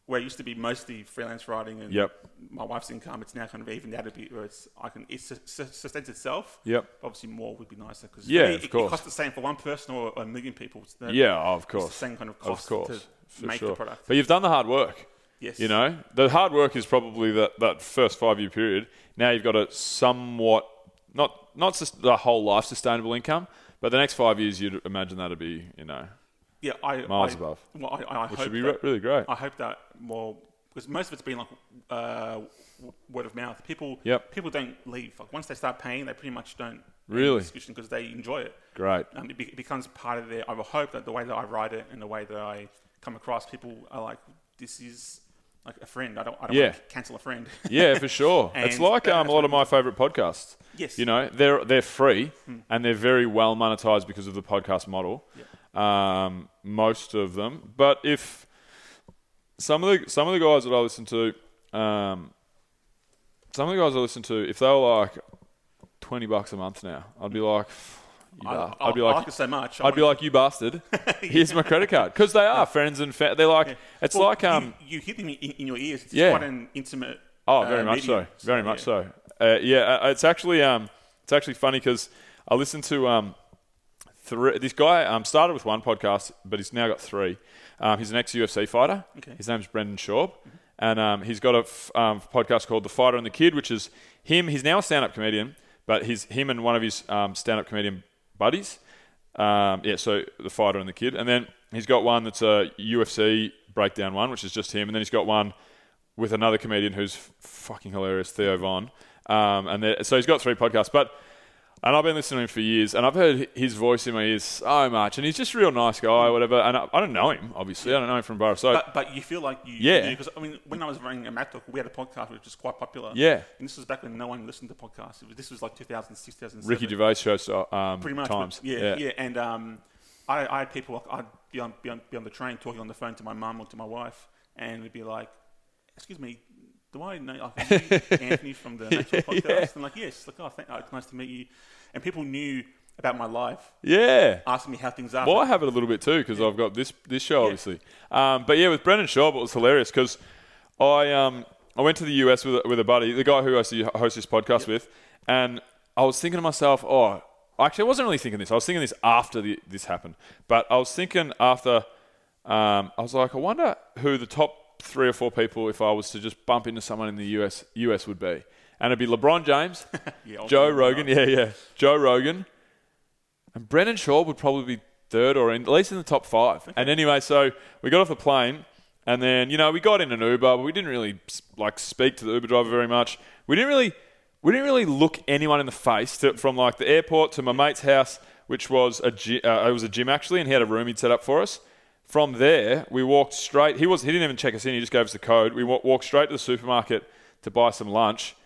where it used to be mostly freelance writing and Yep. my wife's income. It's now kind of evened out a bit where it's I can it sus- sus- sustains itself. Yep. Obviously, more would be nicer because Yeah, me, of it, course. it costs the same for one person or a million people. It's the- Yeah, of it's course. the same kind of Of cost course, to make sure. the product. But you've done the hard work. Yes. You know, the hard work is probably that, that first five year period. Now you've got a somewhat not not just the whole life sustainable income, but the next five years you'd imagine that'd be you know yeah, I miles I, above. Well, I, I which hope would be that, re- really great. I hope that well because most of it's been like uh, word of mouth. People Yep. people don't leave. Like once they start paying, they pretty much don't Really? discussion because they enjoy it. Great. Um, it, be- it becomes part of their. I hope that the way that I write it and the way that I come across, people are like, "This is like a friend." I don't. I don't Yeah. want to cancel a friend. Yeah, for [laughs] sure. it's like um, a lot of my favourite podcasts. Yes. You know, they're they're free and they're very well monetized because of the podcast model. Um, most of them, but if some of the some of the guys that I listen to, um, some of the guys I listen to, if they were like twenty bucks a month now, I'd be like, you I, I'd be like, like so much. I I'd be like, you bastard. [laughs] Here's my credit card because they are friends and fa- they're like, it's Well, like um. you, you hit them in, in your ears. It's Yeah. quite an intimate. Oh, uh, very much medium. so. Very much yeah. so. Uh, yeah, uh, it's actually um, it's actually funny because I listened to um, three. This guy um, started with one podcast, but he's now got three. Um, he's an ex UFC fighter. Okay. His name's Brendan Schaub, and um, he's got a f- um, podcast called The Fighter and the Kid, which is him. He's now a stand-up comedian, but he's him and one of his um, stand-up comedian buddies. Um, yeah, so the fighter and the kid, and then he's got one that's a UFC breakdown one, which is just him, and then he's got one with another comedian who's f- fucking hilarious, Theo Von. Um, and so he's got three podcasts, but and I've been listening to him for years, and I've heard his voice in my ears so much, and he's just a real nice guy, whatever. And I, I don't know him, obviously, I don't know him from Borough, so But, but you feel like you. Yeah. Because I mean, when I was running a MacTalk, we had a podcast which was quite popular. Yeah. And this was back when no one listened to podcasts. It was, this was like 2006, 2007. Ricky Gervais show so, um, Pretty much. times, Yeah, yeah. And um, I, I had people. I'd be on, be on be on the train talking on the phone to my mum or to my wife, and it'd be like, "Excuse me." Do I know like, Anthony from the [laughs] Natural Podcast? And like, yes, like, oh, thank, oh, it's nice to meet you. And people knew about my life, yeah. asking me how things are. Well, I have it a little bit too because I've got this this show obviously. Um, but yeah, with Brendan Schaub, it was hilarious because I um, I went to the US with a, with a buddy, the guy who I used to host this podcast with, and I was thinking to myself, oh, actually, I wasn't really thinking this. I was thinking this after the, this happened, but I was thinking after. Um, I was like, I wonder who the top three or four people, if I was to just bump into someone in the US, US would be, and it'd be LeBron James, [laughs] Yeah, Joe. Rogan, yeah, yeah, Joe Rogan, and Brendan Schaub would probably be third or in, at least in the top five. And anyway, so we got off the plane, and then you know we got in an Uber, but we didn't really like speak to the Uber driver very much. We didn't really, we didn't really look anyone in the face to, from like the airport to my mate's house, which was a gy- uh, it was a gym actually, and he had a room he'd set up for us. From there, we walked straight. He was he didn't even check us in. He just gave us the code. We walked straight to the supermarket to buy some lunch.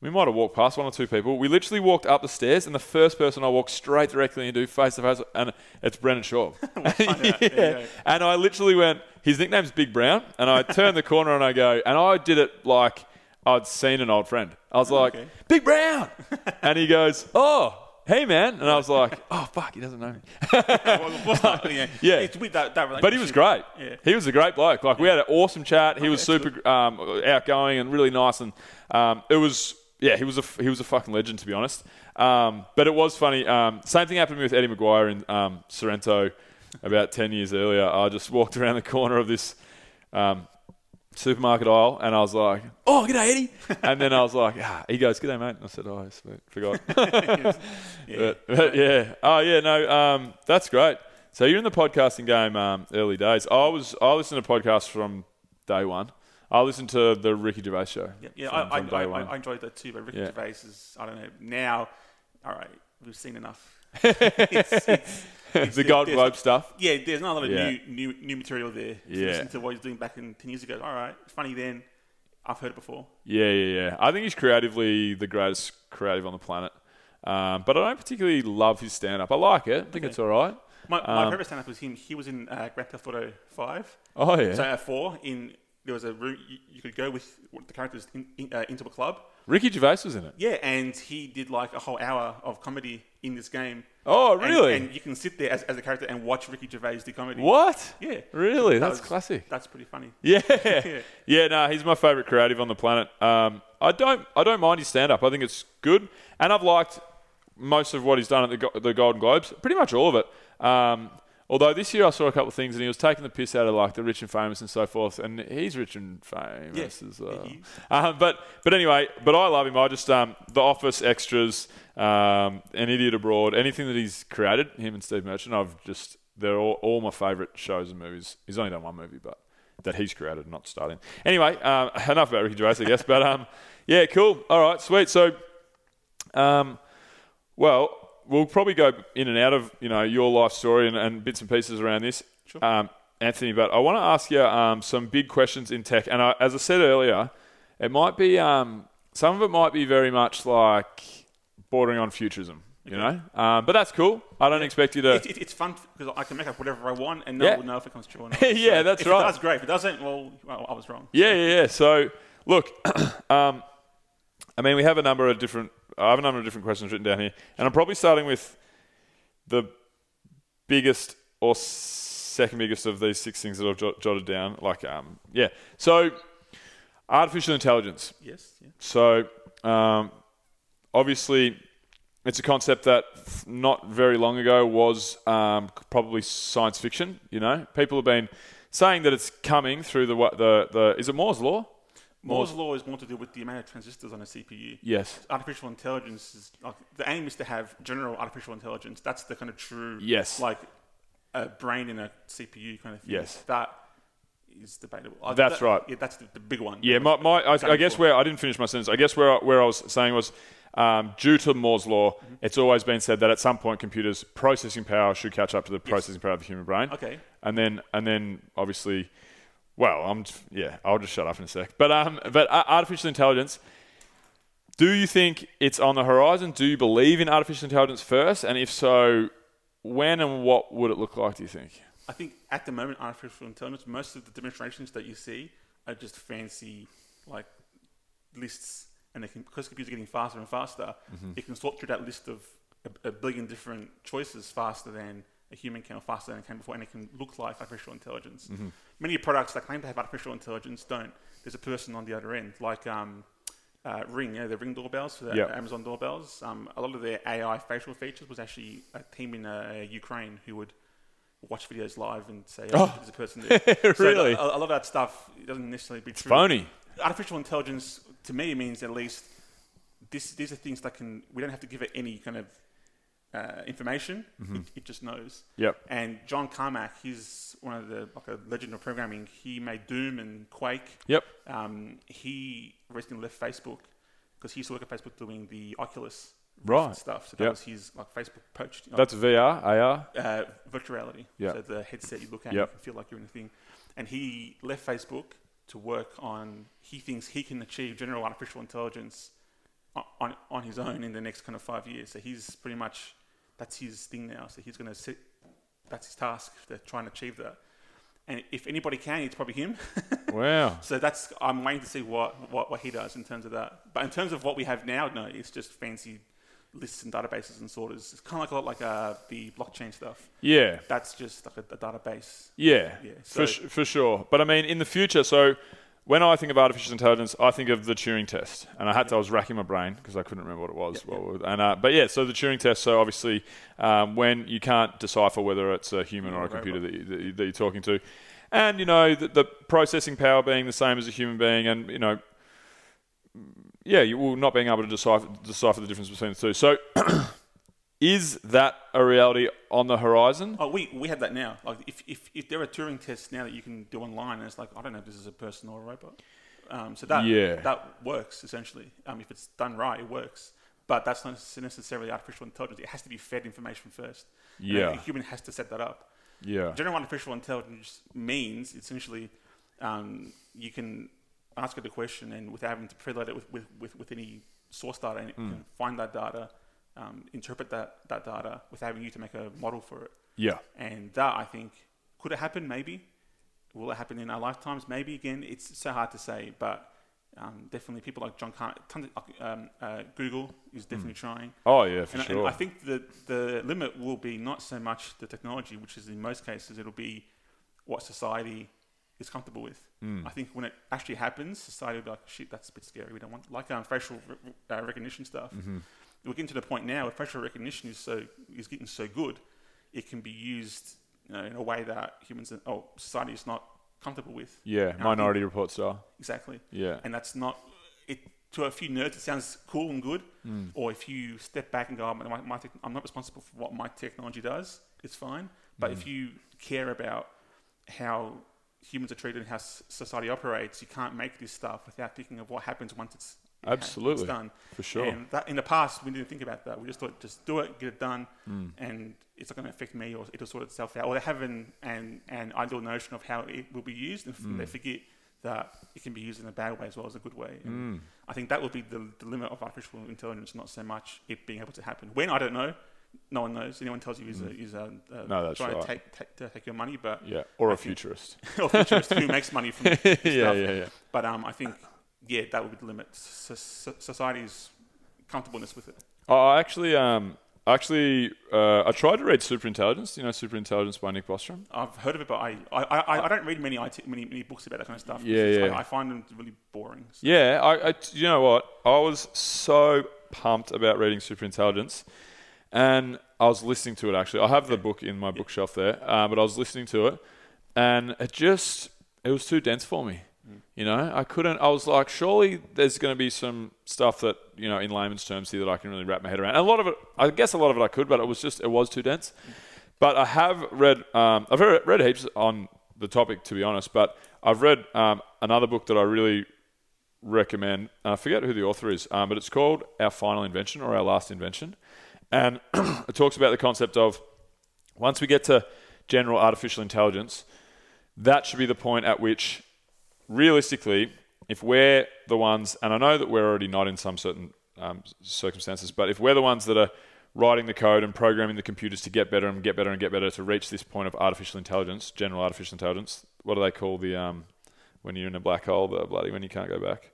We might have walked past one or two people. We literally walked up the stairs, and the first person I walked straight directly into face to face, and it's Brendan Schaub. [laughs] [laughs] yeah. And I literally went, his nickname's Big Brown, and I turned the corner and I go, and I did it like I'd seen an old friend. I was like, okay. Big Brown! [laughs] and he goes, oh, hey man. And I was like, [laughs] oh, fuck, he doesn't know me. [laughs] Well, what's that? yeah. It's with that, that But he was great. Yeah. He was a great bloke. Like we had an awesome chat. He was super um, outgoing and really nice. And um, it was yeah, he was a he was a fucking legend to be honest. Um, but it was funny. Um, same thing happened to me with Eddie McGuire in um, Sorrento about ten years earlier. I just walked around the corner of this. Supermarket aisle, and I was like, "Oh, g'day, Eddie," [laughs] and then I was like, ah, "He goes, g'day, mate." And I said, "Oh, I sweet, forgot." [laughs] But, but yeah. Oh yeah. No. Um, that's great. So you're in the podcasting game um, early days. I was. I listened to podcasts from day one. I listened to the Ricky Gervais show. Yeah, yeah from- I, I, from I. I, I enjoyed that too. But Ricky Yeah. Gervais is, I don't know, now, all right, we've seen enough. [laughs] It's- it's- the Gold Globe stuff. Yeah, there's not a lot of Yeah. new, new new material there. To Yeah. listen to what he's doing back in ten years ago. All right, it's funny then. I've heard it before. Yeah, yeah, yeah. I think he's creatively the greatest creative on the planet. Um, but I don't particularly love his stand up. I like it. I think it's all right. My, my Um, favorite stand-up was him. He was in uh, Grand Theft Auto Five. Oh, yeah. So at four, in there was a room you, you could go with the characters in, in, uh, into a club. Ricky Gervais was in it. Yeah, and he did like a whole hour of comedy in this game. Oh, And- really? And, you can sit there as, as a character and watch Ricky Gervais do comedy. What? Yeah. Really? That That's was- classic. That's pretty funny. Yeah, [laughs] yeah. No, he's my favourite creative on the planet. Um, I don't, I don't mind his stand up. I think it's good, and I've liked most of what he's done at the, Go- the Golden Globes. Pretty much all of it. Um, although this year I saw a couple of things, and he was taking the piss out of like the rich and famous and so forth. And he's rich and famous Yeah, as well. Um, but but anyway, but I love him. I just um, the Office extras, um, an Idiot Abroad, anything that he's created, him and Steve Merchant. I've just they're all, all my favourite shows and movies. He's only done one movie, but that he's created, not starting. Anyway, um, [laughs] enough about Ricky Gervais, I guess. But um, yeah, cool. All right, sweet. So, um, well, we'll probably go in and out of you know your life story and, and bits and pieces around this, um, Anthony. But I want to ask you um, some big questions in tech, and I, as I said earlier, it might be um, some of it might be very much like bordering on futurism. You know, um, but that's cool. I don't expect you to. It, it, it's fun because I can make up whatever I want and no Yeah. one will know if it comes true or [laughs] not. Yeah, that's if right. It does great. If it doesn't, well, well I was wrong. Yeah, yeah, yeah. So, look, [clears throat] um, I mean, we have a number of different. I have a number of different questions written down here, and I'm probably starting with the biggest or second biggest of these six things that I've jot- jotted down. Like, um, yeah. So, artificial intelligence. Yes. Yeah. So, um, obviously, it's a concept that not very long ago was um, probably science fiction. You know, people have been saying that it's coming through the the the is it Moore's law? Moore's law is more to do with the amount of transistors on a CPU. Yes. Artificial intelligence is like the aim is to have general artificial intelligence. That's the kind of true Yes. like a brain in a CPU kind of thing. Yes. That is debatable. That's that- right. Yeah, that's the, the big one. Yeah, my, my I, I guess for. where I didn't finish my sentence. I guess where I, where I was saying was. Um, due to Moore's law, Mm-hmm. it's always been said that at some point computers' processing power should catch up to the processing power of the human brain. Okay. and then and then obviously, well, I'm yeah, I'll just shut up in a sec. But um, but artificial intelligence. Do you think it's on the horizon? Do you believe in artificial intelligence first? And if so, when and what would it look like? Do you think? I think at the moment, artificial intelligence, most of the demonstrations that you see are just fancy, like lists, and they can because computers are getting faster and faster, Mm-hmm. it can sort through that list of a, a billion different choices faster than a human can, or faster than it can before, and it can look like artificial intelligence. Mm-hmm. Many products that claim to have artificial intelligence don't. There's a person on the other end, like um, uh, Ring, you know, the Ring doorbells, for the Yep. Amazon doorbells. Um, a lot of their AI facial features was actually a team in uh, Ukraine who would watch videos live and say, "Oh, there's a person there." [laughs] So Really? a, a lot of that stuff doesn't necessarily be true. phony. Artificial intelligence, to me, means at least this, these are things that can. We don't have to give it any kind of uh, information. It, it just knows. Mm-hmm. Yep. And John Carmack, he's one of the like a legend of programming. He made Doom and Quake. Yep. Um, he recently left Facebook because he used to work at Facebook doing the Oculus Right. stuff. So that Yep. was his like Facebook poached. That's VR, AR. uh, virtual reality. Yeah. So the headset you look at, Yep. you can feel like you're in a thing. And he left Facebook to work on. He thinks he can achieve general artificial intelligence on on his own in the next kind of five years. So he's pretty much that's his thing now. So he's going to sit. That's his task to try and achieve that. And if anybody can, it's probably him. [laughs] Wow. so that's I'm waiting to see what, what what he does in terms of that. But in terms of what we have now, no, it's just fancy lists and databases and sorters. It's kind of like a lot like uh, the blockchain stuff Yeah. that's just like a, a database. Yeah, Yeah, for, sh- for sure. But I mean, in the future, so when I think of artificial intelligence, I think of the Turing test, and I had to. I was racking my brain because I couldn't remember what it was. well, And uh, but yeah, so the Turing test. So obviously, um, when you can't decipher whether it's a human or a computer that, you, that you're talking to, and you know the, the processing power being the same as a human being, and you know, yeah, you will not being able to decipher decipher the difference between the two. So. [clears throat] is that a reality on the horizon? Oh, we, we have that now. Like if, if, if there are Turing tests now that you can do online, and it's like I don't know if this is a person or a robot. Um, so that Yeah. that works essentially. Um, if it's done right, it works. But that's not necessarily artificial intelligence. It has to be fed information first. Yeah. a human has to set that up. Yeah. General artificial intelligence means essentially um, you can ask it a question and without having to preload it with, with, with, with any source data and it can find that data, um, interpret that, that data without having you to make a model for it. Yeah. And that, I think, could it happen? Maybe. Will it happen in our lifetimes? Maybe. Again, it's so hard to say, but um, definitely people like John Car- tons of, um, uh, Google is definitely trying. Oh yeah, for And, sure. and I think the the limit will be not so much the technology, which is in most cases it'll be what society is comfortable with. Hmm. I think when it actually happens, society will be like, "Shit, that's a bit scary. We don't want like um, facial re- uh, recognition stuff." Mm-hmm. We're getting to the point now where facial recognition is so is getting so good, it can be used you know, in a way that humans or society is not comfortable with. yeah, And I think- Minority Report style. Exactly. Yeah. And that's not it. To a few nerds, it sounds cool and good. Hmm. Or if you step back and go, "I'm- my, my tech- I'm not responsible for what my technology does. It's fine. But Hmm. if you care about how humans are treated and how society operates, you can't make this stuff without thinking of what happens once it's Absolutely. it's done. For sure. And that, in the past, we didn't think about that. We just thought, just do it, get it done, Hmm. and it's not going to affect me, or it'll sort itself out. Or they have an, an, an ideal notion of how it will be used, and Hmm. they forget that it can be used in a bad way as well as a good way. And I think that will be the, the limit of artificial intelligence, not so much it being able to happen. When I don't know, no one knows. Anyone tells you is a, is a, uh, Hmm. No, that's trying right. to take, take, to take your money, but Yeah, or I [laughs] a futurist. or futurist who makes money from [laughs] yeah, stuff. yeah, yeah. But um, I think yeah, that would be the limit. So, so, society's comfortableness with it. Oh, I actually, um, actually, uh, I tried to read Superintelligence. You know, Superintelligence by Nick Bostrom. I've heard of it, but I I, I, I don't read many, IT, many many books about that kind of stuff. Yeah, yeah. I, I find them really boring. So- Yeah, I, I, you know what? I was so pumped about reading Superintelligence, and I was listening to it. Actually, I have the book in my bookshelf there, uh, but I was listening to it, and it just it was too dense for me. You know, I couldn't. I was like, surely there's going to be some stuff that you know, in layman's terms here, that I can really wrap my head around. And a lot of it, I guess, a lot of it I could, but it was just it was too dense. But I have read, um, I've read, read heaps on the topic, to be honest. But I've read um, another book that I really recommend. I forget who the author is, um, but it's called Our Final Invention or Our Last Invention. And [clears throat] it talks about the concept of once we get to general artificial intelligence, that should be the point at which, realistically, if we're the ones, and I know that we're already not in some certain um, circumstances, but if we're the ones that are writing the code and programming the computers to get better and get better and get better to reach this point of artificial intelligence, general artificial intelligence, what do they call the um, when you're in a black hole, the bloody when you can't go back?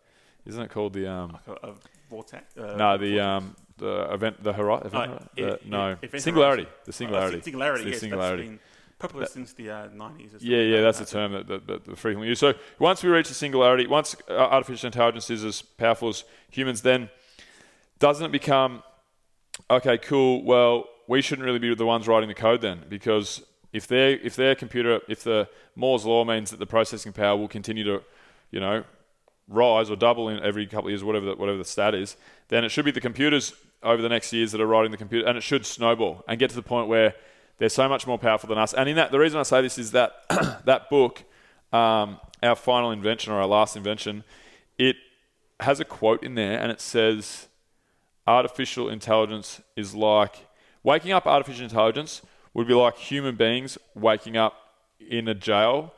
Isn't it called the um, a, vortex. Uh, no the vortex. um, the event the horizon? The, yeah, no event singularity the Oh, singularity that's singularity. Yes, the singularity. Popular since the uh, 90s. or Yeah, something yeah, that's that. the term that, that, that, that frequently used. So once we reach the singularity, once uh, artificial intelligence is as powerful as humans, then doesn't it become okay? Cool. Well, we shouldn't really be the ones writing the code then, because if their if their computer, if the Moore's law means that the processing power will continue to, you know, rise or double in every couple of years, whatever the, whatever the stat is, then it should be the computers over the next years that are writing the computer, and it should snowball and get to the point where they're so much more powerful than us. And in that, the reason I say this is that [clears throat] that book, um, our final invention or our last invention, it has a quote in there, and it says, "Artificial intelligence is like waking up. Artificial intelligence would be like human beings waking up in a jail,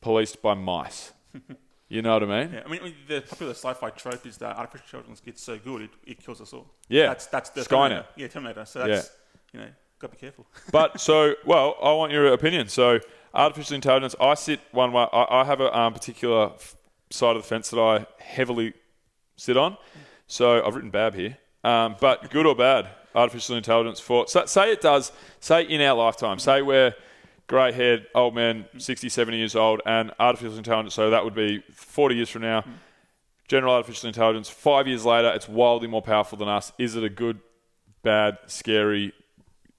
policed by mice." [laughs] You know what I mean? Yeah, I mean, the popular sci-fi trope is that artificial intelligence gets so good it, it kills us all. Yeah. that's that's the Skynet. Terminator. Yeah, Terminator. So that's you know, gotta be careful. [laughs] but so well, I want your opinion. So artificial intelligence, I sit one way. I, I have a um, particular f- side of the fence that I heavily sit on. So I've written Bab here, um, but good or bad, artificial intelligence for so, say it does. Say in our lifetime, say we're grey haired old men, 60, 70 years old, and artificial intelligence. So that would be 40 years from now. General artificial intelligence, five years later, it's wildly more powerful than us. Is it a good, bad, scary,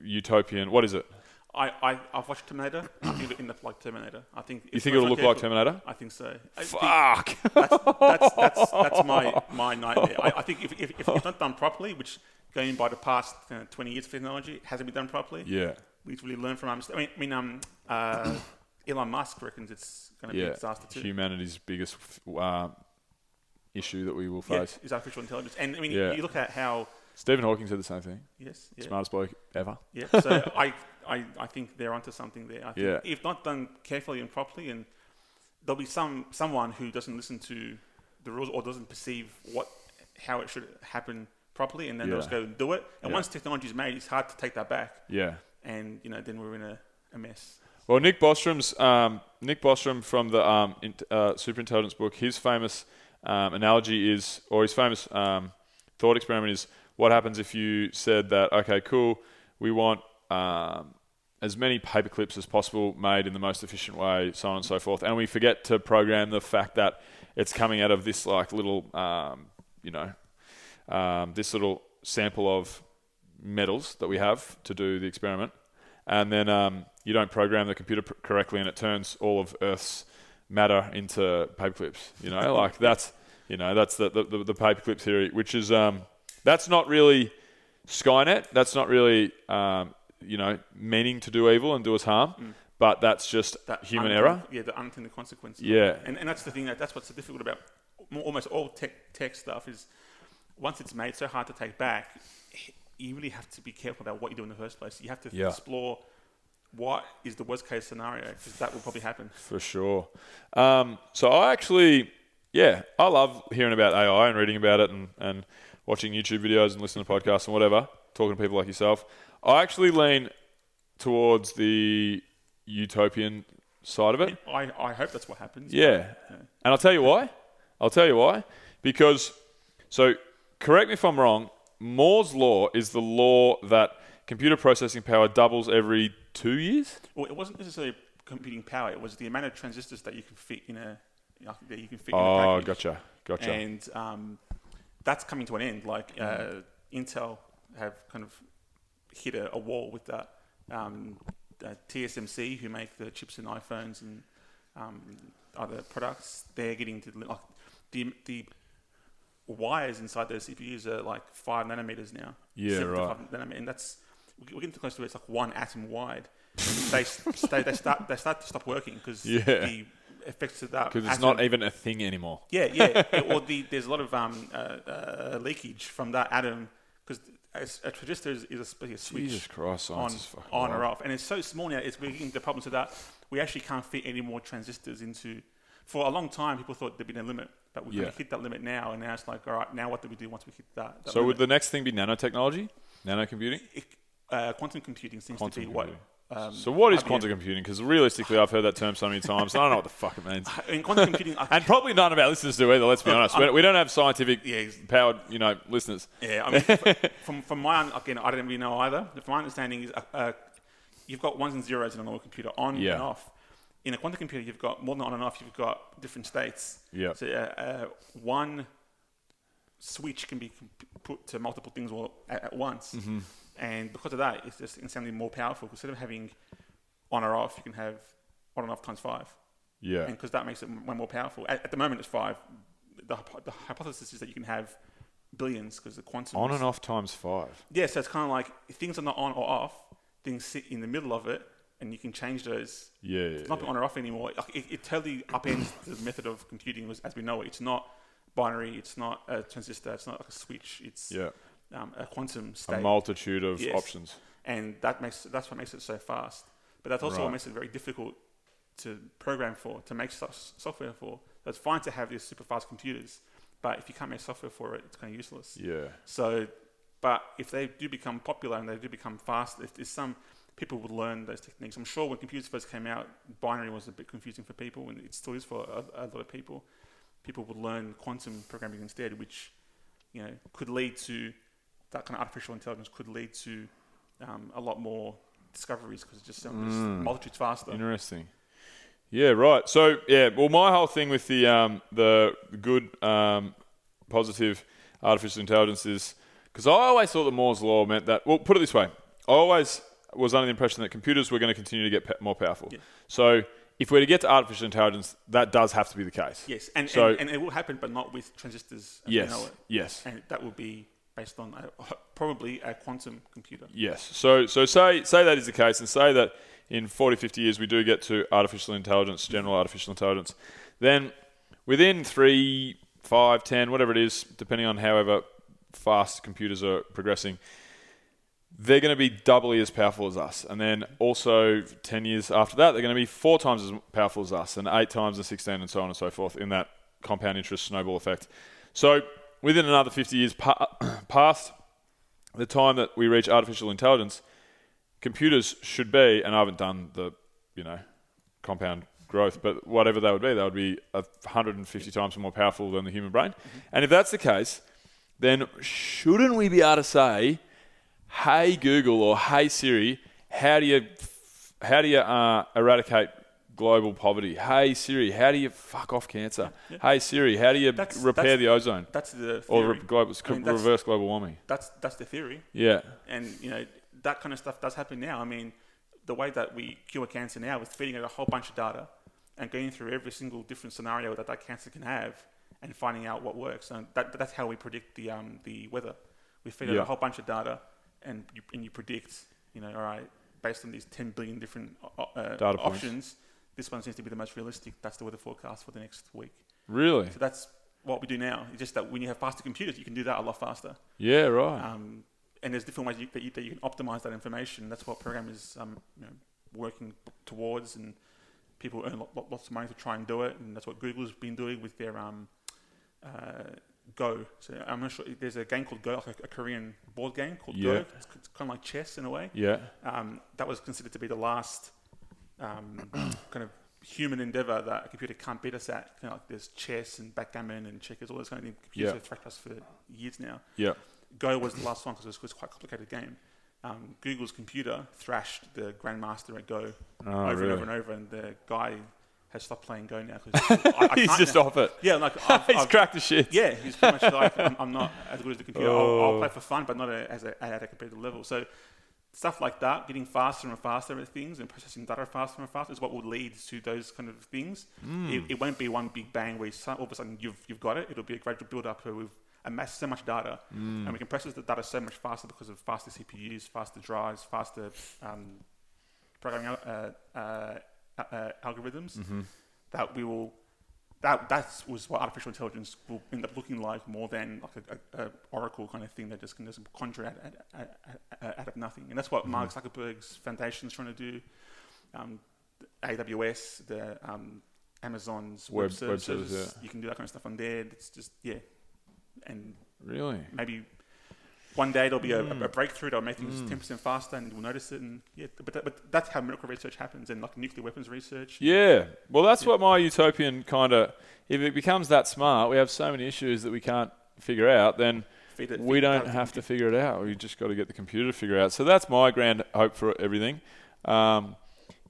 utopian? What is it? I, I I've watched Terminator. I think it'll end up like Terminator. I think You think it'll look like Terminator? I think so. I think Fuck. that's, that's that's that's my my nightmare. I, I think if, if, if it's not done properly, which going by the past uh, 20 years of technology, hasn't been done properly. Yeah. We need to really learn from our mistakes. I mean, I mean um, uh, [coughs] Elon Musk reckons it's going to be a disaster too. Humanity's biggest uh, issue that we will Yeah, face. is artificial intelligence. And I mean, Yeah. you look at how Stephen Hawking said the same thing. yes, yeah, Smartest bloke ever. yeah. So [laughs] I, I, I think they're onto something there. I think Yeah. if not done carefully and properly, and there'll be some someone who doesn't listen to the rules or doesn't perceive what how it should happen properly, and then they'll just go and do it. And Yeah. once technology is made, it's hard to take that back. Yeah. And you know, then we're in a, a mess. Well, Nick Bostrom's um, Nick Bostrom from the um, in, uh, Superintelligence book. His famous um, analogy is, or his famous um, thought experiment is, what happens if you said that? Okay, cool. We want um, as many paper clips as possible made in the most efficient way, so on and so forth, and we forget to program the fact that it's coming out of this like little, um, you know, um, this little sample of metals that we have to do the experiment, and then um, you don't program the computer pr- correctly, and it turns all of Earth's matter into paper clips. You know, like that's you know that's the the, the, the paperclip theory, which is um, that's not really Skynet. That's not really um, you know meaning to do evil and do us harm, but that's just That human unintended- error. Yeah, the unintended consequences. Yeah. And, and that's the thing. That, that's what's so difficult about almost all tech, tech stuff is once it's made so hard to take back, you really have to be careful about what you do in the first place. You have to Yeah. explore what is the worst case scenario because that will probably happen. For sure. Um, so I actually, yeah, I love hearing about AI and reading about it and, and watching YouTube videos and listening to podcasts and whatever, talking to people like yourself. I actually lean towards the utopian side of it. I, I hope that's what happens. Yeah. And I'll tell you why. I'll tell you why. Because, so correct me if I'm wrong, Moore's Law is the law that computer processing power doubles every two years? Well, it wasn't necessarily computing power. It was the amount of transistors that you can fit in a that you can fit in a Oh, gotcha. Gotcha. and um, that's coming to an end. Like uh, Intel have kind of hit a, a wall with that. Um, uh, TSMC, who make the chips in iPhones and um, other products, they're getting to like the the wires inside those CPUs are like five nanometers now. Yeah, right. nanometer, and that's we're getting close to it. It's like one atom wide. they, [laughs] they they start they start to stop working because Yeah. the effects of that Because it's atom- not even a thing anymore. yeah, yeah. [laughs] Or the, there's a lot of um, uh, uh, leakage from that atom because a transistor is, is a, a switch Jesus Christ, on, on or off, and it's so small now. It's we're getting the problems with that. We actually can't fit any more transistors into. For a long time, people thought there'd been a limit, but we Yeah. hit that limit now, and now it's like, all right, now what do we do once we hit that? that So would the next thing be nanotechnology, nanocomputing? It- uh, quantum computing seems Quantum to be what. Um, So what is IBM quantum computing? Because realistically, I've heard that term so many times. and I don't know what the fuck it means. [laughs] In quantum computing, I- [laughs] And probably none of our listeners do either. Let's be honest. We don't- we don't have scientific Yeah, powered, you know, listeners. Yeah, I mean, [laughs] from from my un- again, I don't really know either. From my understanding is, uh, uh, you've got ones and zeros in a normal computer, on Yeah. and off. In a quantum computer, you've got more than on and off. You've got different states. Yeah. So uh, uh, one switch can be comp- put to multiple things all at, at once, Mm-hmm. And because of that, it's just insanely more powerful. Instead of having on or off, you can have on and off times five Yeah. and because that makes it way more powerful. At, at the moment, it's five. The, the hypothesis is that you can have billions because the quantum On is- and off times five. yeah, so it's kind of like if things are not on or off, things sit in the middle of it, and you can change those. Yeah, yeah, It's not yeah. on or off anymore. Like, It, it totally upends the method of computing as, as we know it. It's not binary. It's not a transistor. It's not like a switch. It's Yeah. Um, a quantum state. A multitude of Yes. options. and that makes that's what makes it so fast. But that's also Right. what makes it very difficult to program for, to make so- software for. So it's fine to have these super fast computers, but if you can't make software for it, it's kind of useless. Yeah. So, but if they do become popular and they do become fast, if there's some people would learn those techniques. I'm sure when computers first came out, binary was a bit confusing for people, and it still is for a, a lot of people. People would learn quantum programming instead, which you know could lead to that kind of artificial intelligence could lead to um, a lot more discoveries because it's just, so- just multitudes faster. Interesting. Yeah, right. So yeah, well, my whole thing with the um, the good um, positive artificial intelligence is because I always thought that Moore's law meant that. Well, put it this way, I always was under the impression that computers were going to continue to get pa- more powerful. So if we're to get to artificial intelligence, that does have to be the case. Yes, and, So- and, and it will happen, but not with transistors as know Yes. it. Yes. And that will be based on a, [laughs] probably a quantum computer. Yes. So so say say that is the case, and say that in 40, 50 years we do get to artificial intelligence, general artificial intelligence, then within three, five, ten, whatever it is, depending on however fast computers are progressing, they're going to be doubly as powerful as us. And then also 10 years after that, they're going to be four times as powerful as us, and eight times and 16, and so on and so forth in that compound interest snowball effect. So within another 50 years pa- [coughs] past the time that we reach artificial intelligence, computers should be, and I haven't done the, you know, compound growth, but whatever they would be, they would be 150 times more powerful than the human brain. And if that's the case, then shouldn't we be able to say, "Hey Google" or "Hey Siri, how do you how do you uh, eradicate global poverty? Hey Siri, how do you fuck off cancer? Hey Siri, how do you That's- repair that's- the ozone That's the or re- global, I mean, reverse global warming?" That's that's the theory. Yeah, and you know that kind of stuff does happen now. I mean, the way that we cure cancer now is feeding it a whole bunch of data and going through every single different scenario that that cancer can have and finding out what works. And that, that's how we predict the um, the weather. We feed it Yeah. a whole bunch of data and you, and you predict, you know, all right, based on these 10 billion different uh, Data points. This one seems to be the most realistic. That's the weather forecast for the next week. really? So that's what we do now. It's just that when you have faster computers, you can do that a lot faster. Yeah, right. Um, and there's different ways you, that, you, that you can optimize that information. That's what programmers um, you know, working towards, and people earn lo- lo- lots of money to try and do it. And that's what Google's been doing with their um, uh, Go. So I'm not sure. There's a game called Go, like a, a Korean board game called Yeah. Go. It's, it's kind of like chess in a way. yeah, Um, that was considered to be the last um, [clears throat] kind of human endeavor that a computer can't beat us at. You know, like there's chess and backgammon and checkers, all those kind of things. Computers Yeah. have tracked us for years now. yeah. Go was the last one because it was, quite a complicated game. Um, Google's computer thrashed the grandmaster at Go Oh, over and over and over, and the guy has stopped playing Go now because [laughs] He's just now. off it. Yeah, like [laughs] I've, He's I've- cracked the shit. Yeah, he's pretty much like I'm, I'm not as good as the computer. I'll, Oh. I'll play for fun, but not a, as a, at a competitive level. So stuff like that, getting faster and faster at things and processing data faster and faster is what will lead to those kind of things. Hmm. It, it won't be one big bang where you, all of a sudden you've, you've got it. It'll be a gradual build up where we've amassed so much data Hmm. and we can process the data so much faster because of faster CPUs, faster drives, faster um, programming uh, uh, uh, algorithms Mm-hmm. that we will that that was what artificial intelligence will end up looking like more than like a, a, a oracle kind of thing that just can just conjure out, out, out, out of nothing. And that's what Mm-hmm. Mark Zuckerberg's foundation is trying to do. Um, AWS, the um, Amazon's web, Web- web service, yeah. you can do that kind of stuff on there. It's just yeah, and Really? maybe one day there'll be a, Hmm. a breakthrough that'll make things ten percent faster, and we'll notice it. And yeah, but, that, but that's how medical research happens, and like nuclear weapons research. Yeah. Well, that's what my utopian kind of. If it becomes that smart, we have so many issues that we can't figure out. Then Feed it- we feed don't have to figure it out. We just got to get the computer to figure it out. So that's my grand hope for everything. Um,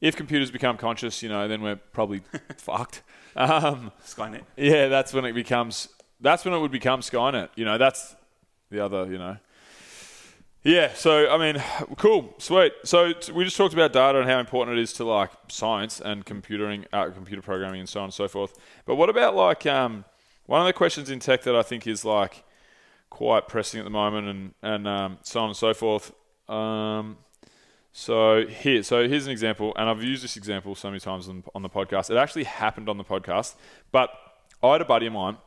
if computers become conscious, you know, then we're probably [laughs] fucked. Um, Skynet. yeah, that's when it becomes. That's when it would become Skynet. You know, that's the other. You know. Yeah. So I mean, cool, sweet. So t- we just talked about data and how important it is to like science and computing, uh, computer programming, and so on and so forth. But what about like um, one of the questions in tech that I think is like quite pressing at the moment, and and um, so on and so forth. Um, so here, so here's an example, and I've used this example so many times on, on the podcast. It actually happened on the podcast, but I had a buddy of mine.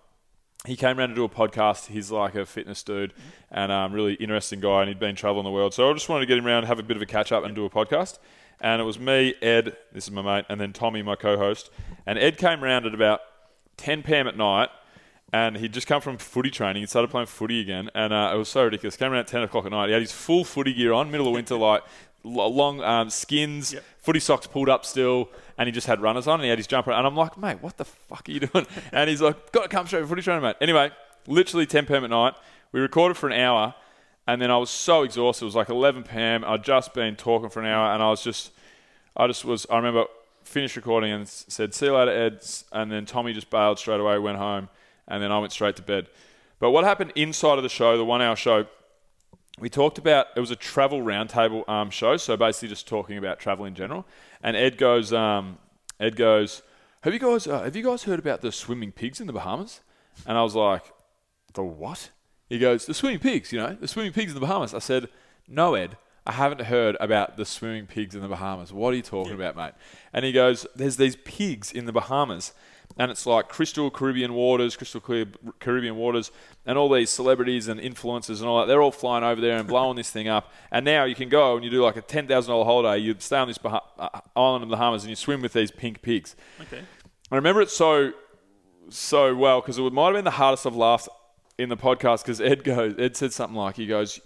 He came around to do a podcast. He's like a fitness dude and um, really interesting guy, and he'd been traveling the world. So I just wanted to get him around, have a bit of a catch up, and do a podcast. And it was me, Ed, this is my mate, and then Tommy, my co-host. And Ed came around at about 10 p.m. at night, and he'd just come from footy training. He started playing footy again, and uh, it was so ridiculous. Came around at 10 o'clock at night. He had his full footy gear on, middle of winter, [laughs] like long um, skins, Yep. footy socks pulled up still, and he just had runners on, and he had his jumper. And I'm like, mate, what the fuck are you [laughs] doing? And he's like, got to come straight for footy training, mate. Anyway, literally 10 p.m. at night. We recorded for an hour, and then I was so exhausted. It was like 11 p.m. I'd just been talking for an hour, and I was just, I just was. I remember finished recording and said, "See you later, Eds." and then Tommy just bailed straight away, went home, and then I went straight to bed. But what happened inside of the show, the one-hour show? We talked about it was a travel roundtable um, show, so basically just talking about travel in general. And Ed goes, um, Ed goes, have you guys uh, have you guys heard about the swimming pigs in the Bahamas? And I was like, the what? He goes, the swimming pigs, you know, the swimming pigs in the Bahamas. I said, no, Ed, I haven't heard about the swimming pigs in the Bahamas. What are you talking about, mate? And he goes, there's these pigs in the Bahamas, and it's like crystal Caribbean waters, crystal clear Caribbean waters, and all these celebrities and influencers and all that. They're all flying over there and blowing this thing up. And now you can go and you do like a ten thousand dollar holiday. You stay on this Bah- uh, island of the Bahamas and you swim with these pink pigs. Okay. I remember it so so well because it might have been the hardest I've laughed in the podcast because Ed goes Ed said something like he goes,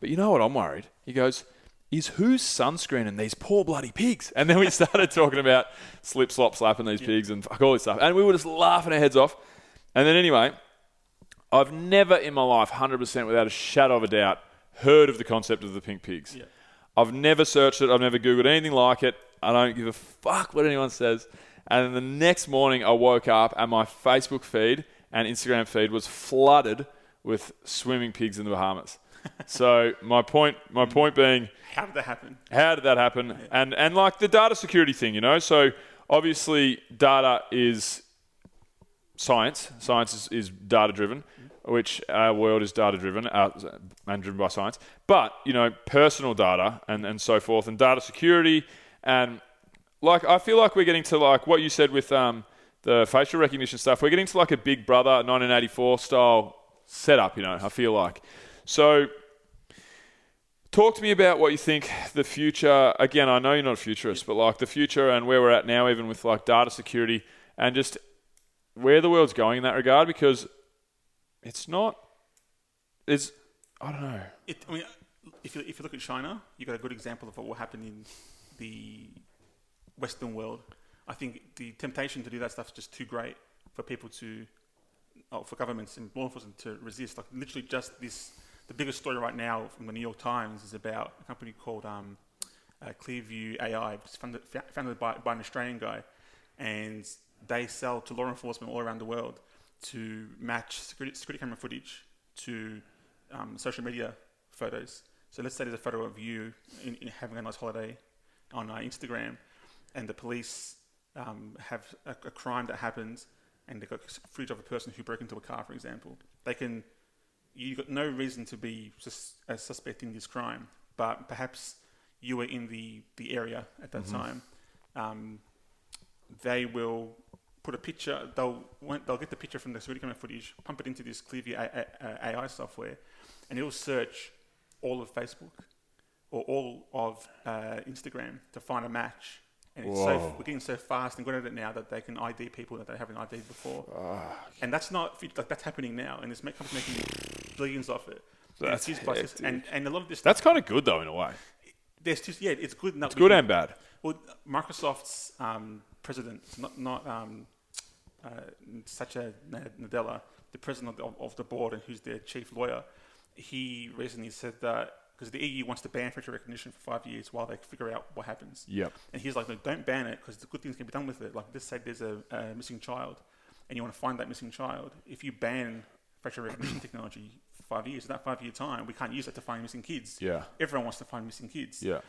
but you know what I'm worried. He goes, is who's sunscreening these poor bloody pigs? And then we [laughs] started talking about slip slop slapping these pigs and fuck all this stuff, and we were just laughing our heads off. And then anyway, I've never in my life, 100% without a shadow of a doubt, heard of the concept of the pink pigs. I've never searched it. I've never Googled anything like it. I don't give a fuck what anyone says. And then the next morning, I woke up and my Facebook feed and Instagram feed was flooded with swimming pigs in the Bahamas. So my point, my point being, How did that happen? how did that happen? And and like the data security thing, you know. So obviously, data is science. Science is, is data driven, which our world is data driven uh, and driven by science. But you know, personal data and and so forth, and data security, and like I feel like we're getting to like what you said with um, the facial recognition stuff. We're getting to like a Big Brother 1984 style setup. You know, I feel like so. Talk to me about what you think the future. Again, I know you're not a futurist, but like the future and where we're at now, even with like data security and just where the world's going in that regard, because it's not. It's I don't know. It, I mean, if you, if you look at China, you got a good example of what will happen in the Western world. I think the temptation to do that stuff is just too great for people to, oh, for governments and law enforcement to resist. Like literally, just this. The biggest story right now from the New York Times is about a company called um, uh, Clearview AI, funded, founded by, by an Australian guy, and they sell to law enforcement all around the world to match security, security camera footage to um, social media photos. So let's say there's a photo of you in, in having a nice holiday on uh, Instagram, and the police um, have a, a crime that happens, and they've got footage of a person who broke into a car, for example. They can, you've got no reason to be sus- a suspect in this crime, but perhaps you were in the, the area at that time. Um, they will put a picture. They'll they'll get the picture from the security camera footage, pump it into this Clearview AI software, and it'll search all of Facebook or all of uh, Instagram to find a match. And it's so, we're getting so fast and good at it now that they can ID people that they haven't ID'd before. and that's not like that's happening now, and this company's making billions off it. And That's used hectic. and, and a lot of this That's kind of good though, in a way. there's just yeah, it's good. It's good and bad. Well, Microsoft's um, president, not not um, uh, Satya Nadella, the president of the, of the board and who's their chief lawyer, he recently said that because the EU wants to ban facial recognition for five years while they figure out what happens. Yep. And he's like, no, don't ban it because the good things can be done with it. Like, let's say there's a, a missing child, and you want to find that missing child. If you ban facial recognition technology for five years, in that five-year time, we can't use that to find missing kids. Yeah. Everyone wants to find missing kids. Yeah.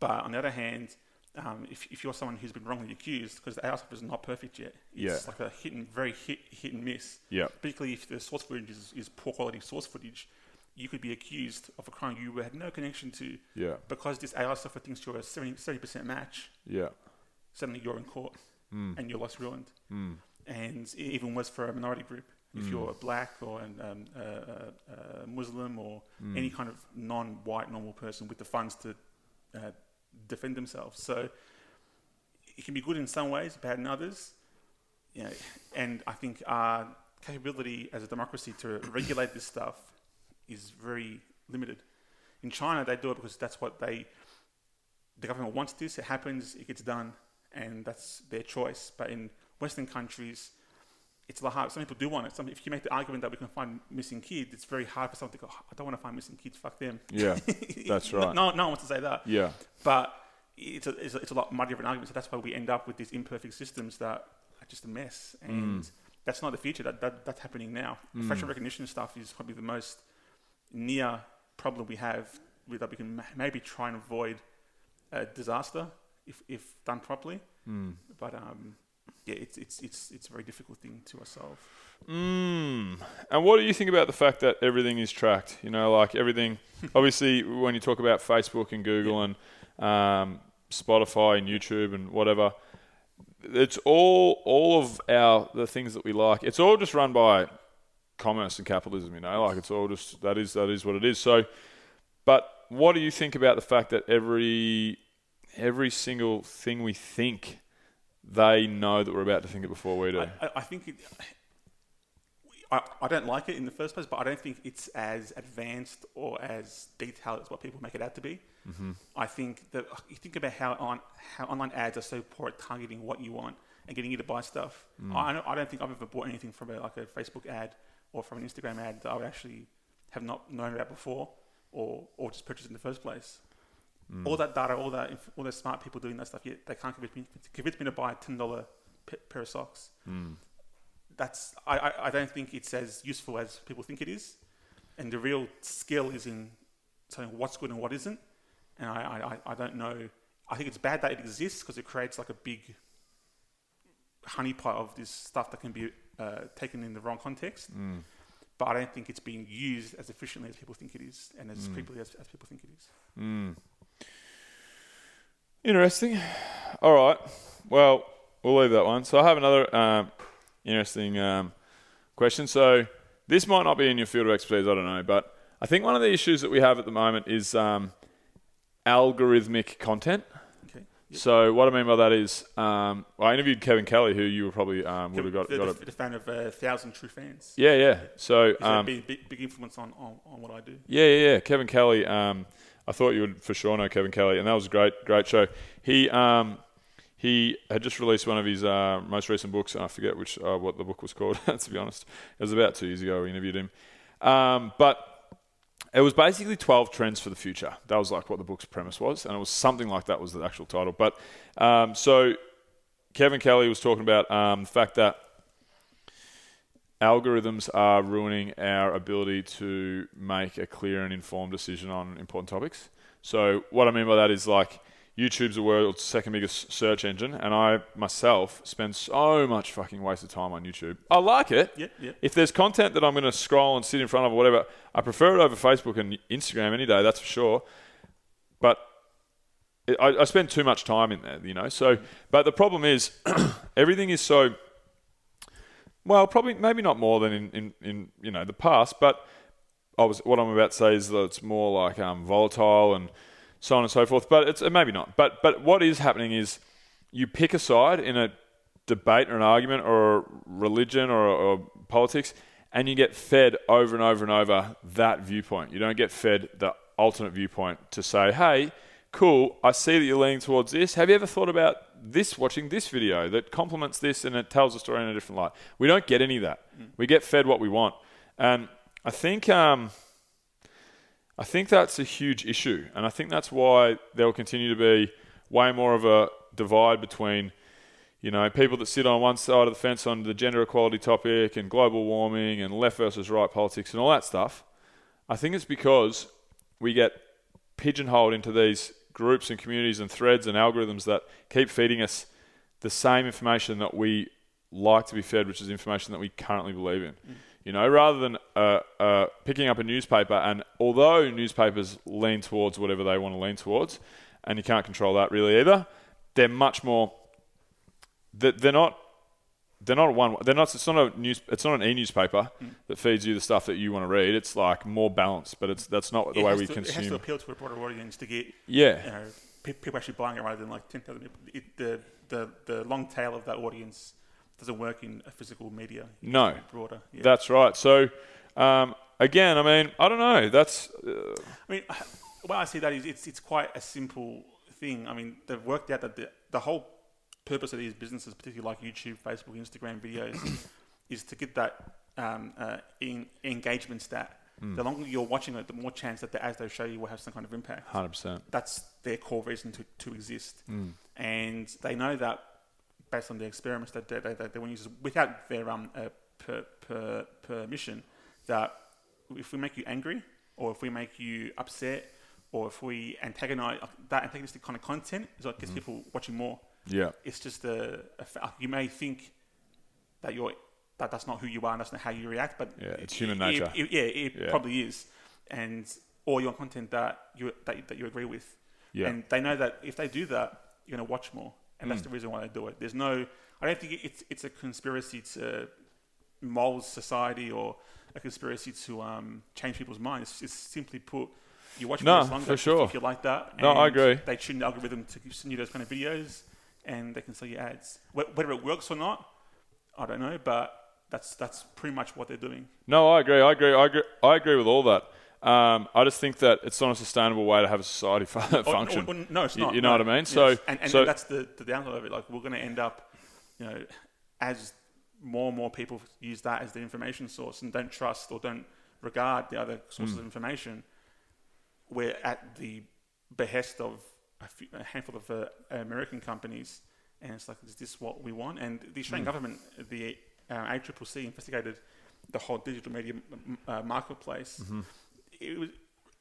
But on the other hand, um, if, if you're someone who's been wrongly accused, because the AI software is not perfect yet, it's Yeah. like a hit and very hit hit and miss. Yeah. Particularly if the source footage is, is poor quality source footage, you could be accused of a crime you had no connection to. Yeah. Because this AI software thinks you're a 70 percent match, Yeah. suddenly you're in court Hmm. and your life's ruined. And e- even worse for a minority group. If Hmm. you're a black or an, um, uh, uh, uh, Muslim or Hmm. any kind of non-white normal person with the funds to uh, defend themselves, so it can be good in some ways, bad in others. You know, and I think our capability as a democracy to regulate this stuff is very limited. In China, they do it because that's what they the government wants this, it happens, it gets done, and that's their choice. But in Western countries, it's a lot hard. Some people do want it. Some, if you make the argument that we can find missing kids, it's very hard for someone to go, "Oh, I don't want to find missing kids, fuck them. Yeah, [laughs] that's right. No, no one wants to say that. Yeah. But it's a, it's a, it's a lot muddier of an argument. So that's why we end up with these imperfect systems that are just a mess. Mm. And that's not the future. That, that That's happening now. Mm. The facial recognition stuff is probably the most near problem we have with that we can ma- maybe try and avoid a disaster if, if done properly. Mm. But um, yeah, it's it's it's it's a very difficult thing to solve. Mm. And what do you think about the fact that everything is tracked? You know, like everything. [laughs] obviously, when you talk about Facebook and Google and um, Spotify and YouTube and whatever, it's all all of our the things that we like. It's all just run by commerce and capitalism. You know, like it's all just that is that is what it is. So, but what do you think about the fact that every every single thing we think, they know that we're about to think it before we do? I, I, I think it, I, I don't like it in the first place, but I don't think it's as advanced or as detailed as what people make it out to be. Mm-hmm. I think that you think about how on how online ads are so poor at targeting what you want and getting you to buy stuff. Mm. I, don't, I don't think I've ever bought anything from a, like a Facebook ad or from an Instagram ad that I would actually have not known about before or, or just purchased in the first place. Mm. All that data, all that, all those smart people doing that stuff, yet they can't convince me, convince me to buy a ten dollar pair of socks. Mm. That's I, I, I don't think it's as useful as people think it is, and the real skill is in telling what's good and what isn't. And I, I, I don't know. I think it's bad that it exists because it creates like a big honeypot of this stuff that can be uh, taken in the wrong context. Mm. But I don't think it's being used as efficiently as people think it is, and as Mm. quickly as, as people think it is. Mm. Interesting. All right. Well, we'll leave that one. So I have another um, interesting um, question. So this might not be in your field of expertise. I don't know, but I think one of the issues that we have at the moment is um, algorithmic content. Okay. Yep. So what I mean by that is, um, well, I interviewed Kevin Kelly, who you were probably um, would have got, the, got the, a the fan of a thousand true fans. yeah, yeah. So um, big, big, big influence on, on, on what I do. Yeah, yeah, yeah. Kevin Kelly. I thought you would for sure know Kevin Kelly, and that was a great, great show. He um, he had just released one of his uh, most recent books. and I forget which uh, what the book was called. [laughs] to be honest, it was about two years ago. We interviewed him, um, but it was basically 12 trends for the future. That was like what the book's premise was, and it was something like that was the actual title. But um, so Kevin Kelly was talking about um, the fact that algorithms are ruining our ability to make a clear and informed decision on important topics. So what I mean by that is like YouTube's the world's second biggest search engine, and I myself spend so much fucking waste of time on YouTube. I like it. Yeah, yeah. If there's content that I'm going to scroll and sit in front of or whatever, I prefer it over Facebook and Instagram any day. That's for sure. But it, I, I spend too much time in there, you know. So, but the problem is [clears throat] everything is so well, probably maybe not more than in, in, in you know the past, but I was what I'm about to say is that it's more like um, volatile and so on and so forth. But it's maybe not. But but what is happening is you pick a side in a debate or an argument or a religion or, or politics, and you get fed over and over and over that viewpoint. You don't get fed the alternate viewpoint to say, hey. Cool. I see that you're leaning towards this. Have you ever thought about this? Watching this video that complements this and it tells a story in a different light. We don't get any of that. We get fed what we want, and I think um, I think that's a huge issue, and I think that's why there will continue to be way more of a divide between, you know, people that sit on one side of the fence on the gender equality topic and global warming and left versus right politics and all that stuff. I think it's because we get pigeonholed into these groups and communities and threads and algorithms that keep feeding us the same information that we like to be fed, which is information that we currently believe in. You know, rather than uh, uh, picking up a newspaper, and although newspapers lean towards whatever they want to lean towards, and you can't control that really either, they're much more. They're, they're not. They're not one. They're not. It's not a news. It's not an e-newspaper that feeds you the stuff that you want to read. It's like more balanced, but it's that's not the It way we to, It has to consume. appeal to a broader audience to get Yeah. you know, pe- people actually buying it rather than like 10,000 people. It, the, the, the long tail of that audience doesn't work in a physical media. No. has to be broader. Yeah. That's right. So, um, again, I mean, I don't know. That's uh, I mean, when I see that is it's, it's quite a simple thing. I mean, they've worked out that the, the whole purpose of these businesses, particularly like YouTube, Facebook, Instagram videos, [coughs] is to get that um, uh, in, engagement stat. The longer you're watching it, the more chance that the ads they show you will have some kind of impact. hundred percent. that's their core reason to, to exist. And they know that based on the experiments that they, they, they want to use without their um, uh, per, per, permission, that if we make you angry or if we make you upset or if we antagonize that antagonistic kind of content is what gets people watching more Yeah. It's just a, a fa- you may think that you're that that's not who you are and that's not how you react, but Yeah, it's human it- nature. it- yeah, it Yeah. probably is, and or your content that you that, that you agree with. Yeah. And they know that if they do that, you're going to watch more, and Mm. that's the reason why they do it. There's no, I don't think it's it's a conspiracy to mold society or a conspiracy to um, change people's minds. It's, it's simply put, you watch No, longer for if- sure. if you like that. No, I agree. They tune the algorithm to send you those kind of videos, and they can sell you ads. Wh- Whether it works or not, I don't know, but that's that's pretty much what they're doing. No, I agree. I agree. I agree. I agree with all that. Um, I just think that it's not a sustainable way to have a society [laughs] fu- Oh, function. No, no, it's You- not. You, know no. what I mean? Yes. So, and, and so that's the, the downside of it. Like we're going to end up, you know, as more and more people use that as the information source and don't trust or don't regard the other sources Hmm. of information, we're at the behest of a, few, a handful of uh, American companies, and it's like, is this what we want? And the. Australian government, the uh, ACCC, investigated the whole digital media m- uh, marketplace. Mm-hmm. It was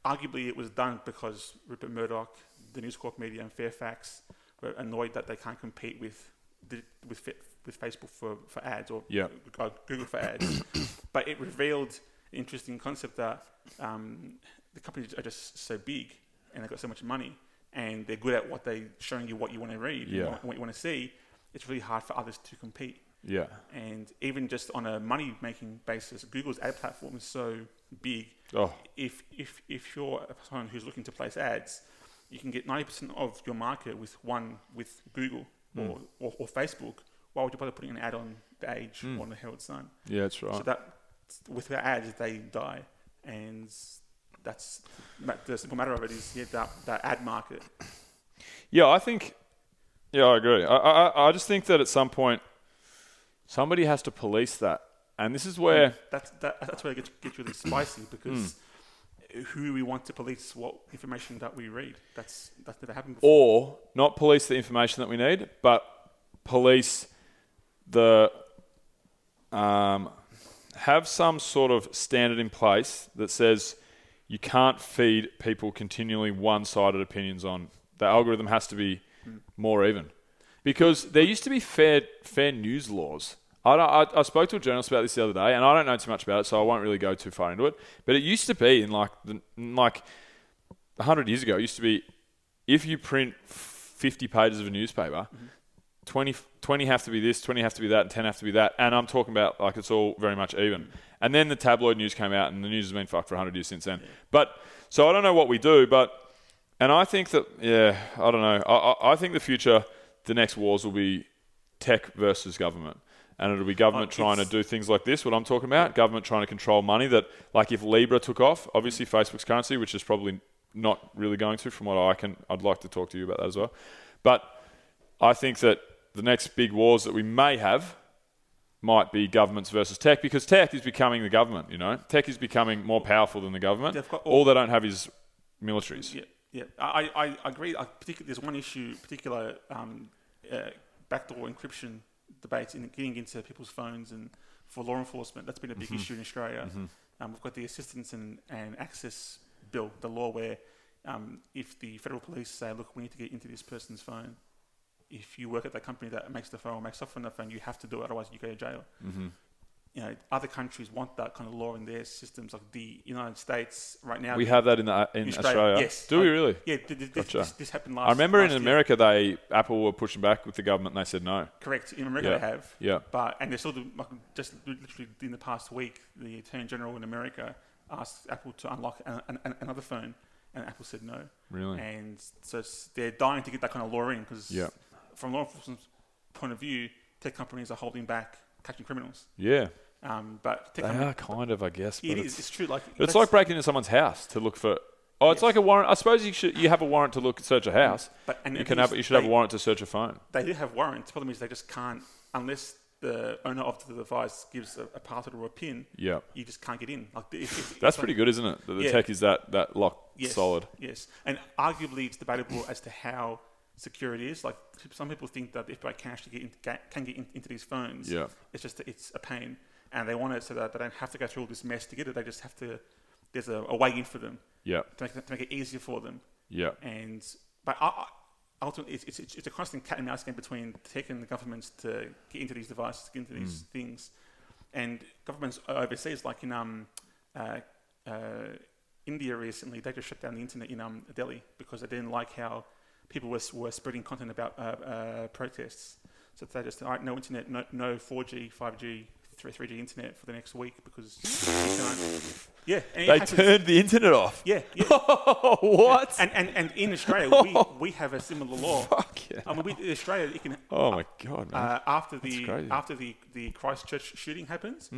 arguably it was done because Rupert Murdoch, the News Corp media, and Fairfax were annoyed that they can't compete with the, with with Facebook for, for ads or Yeah. uh, Google for ads. [coughs] but it revealed an interesting concept that um, the companies are just so big and they've got so much money and they're good at what they showing you what you want to read, Yeah. what, what you want to see. It's really hard for others to compete. yeah, And even just on a money making basis, Google's ad platform is so big. Oh. If, if, if you're a person who's looking to place ads, you can get 90% of your market with one, with Google Hmm. or, or, or Facebook. Why would you bother putting an ad on The Age or on The Herald Sun? yeah, that's right. So that, with their ads, they die. And that's the simple matter of it is yeah, that, that ad market. Yeah, I think. Yeah, I agree. I, I, I just think that at some point, somebody has to police that, and this is where. That's that, that's where it gets, gets really spicy because Hmm. who we want to police what information that we read. That's that's never happened before. or not police the information that we need, but police the um, have some sort of standard in place that says you can't feed people continually one-sided opinions on. The algorithm has to be more even, because there used to be fair fair news laws. I, I, I spoke to a journalist about this the other day, and I don't know too much about it, so I won't really go too far into it. But it used to be in like the, in like hundred years ago. It used to be if you print 50 pages of a newspaper, mm-hmm. 20, 20 have to be this, 20 have to be that, and 10 have to be that. And I'm talking about like it's all very much even. And then the tabloid news came out, and the news has been fucked for 100 years since then. But so I don't know what we do, but and I think that yeah, I don't know. I, I, I think the future, the next wars will be tech versus government. And it'll be government trying to do things like this, what I'm talking about. Government trying to control money. That, like, if Libra took off, obviously Facebook's currency, which is probably not really going to, from what I can, I'd like to talk to you about that as well. But I think that the next big wars that we may have might be governments versus tech, because tech is becoming the government. You know, tech is becoming more powerful than the government. Got all, all- they don't have is militaries. Yeah, yeah. I, I, agree. I particularly, there's one issue, particular um, uh, backdoor encryption debates in getting into people's phones and for law enforcement. That's been a big Mm-hmm. issue in Australia. Um, we've got the assistance and, and access bill, the law where um, if the federal police say, look, we need to get into this person's phone, if you work at that company that makes the phone or makes software on the phone, you have to do it, otherwise you go to jail. Mm-hmm. You know, other countries want that kind of law in their systems. Like the United States right now, We have that in the, in Australia. Yes. Do we really? Yeah. Th- th- Gotcha. this, this happened last. I remember in year. America, they Apple were pushing back with the government, and they said no. Correct. In America, Yeah. they have. Yeah. But and they're still like, just literally in the past week, the Attorney General in America asked Apple to unlock an, an, another phone, and Apple said no. Really? And so they're dying to get that kind of law in because, Yeah. From law enforcement's point of view, tech companies are holding back catching criminals. Yeah, Um, but tech they are kind of, I guess. But it it's, is. It's true. Like It's like breaking into someone's house to look for. Oh, it's Yes. like a warrant. I suppose you should. You have a warrant to look search a house. But- and you can have. You should have a warrant to search a phone. they do have warrants. The problem is they just can't unless the owner of the device gives a, a password or a pin. Yeah. You just can't get in. Like if, if, That's pretty like- good, isn't it? That the Yeah. tech is that that lock Yes, solid. Yes, and arguably it's debatable as to how secure it is. Like some people think that if I can actually get, in, get can get in, into these phones, Yeah. it's just it's a pain, and they want it so that they don't have to go through all this mess to get it. They just have to. There's a, a way in for them Yeah, to make, it- to make it easier for them. yeah, And but I, I, ultimately it's, it's, it's a constant cat and mouse game between tech and the governments to get into these devices, get into these things, and governments overseas, like in um, uh, uh, India recently, they just shut down the internet in um, Delhi because they didn't like how people were, were spreading content about uh, uh, protests. So they just, all right, no internet, no, no 4G, 5G, 3, 3G internet for the next week because. Yeah, They turned the internet off. Yeah, [laughs] yeah. what? And, and, and in Australia, we, we have a similar law. [laughs] Fuck yeah. I mean, we, in Australia, you can Oh my god, man. uh, after the after the, the Christchurch shooting happens,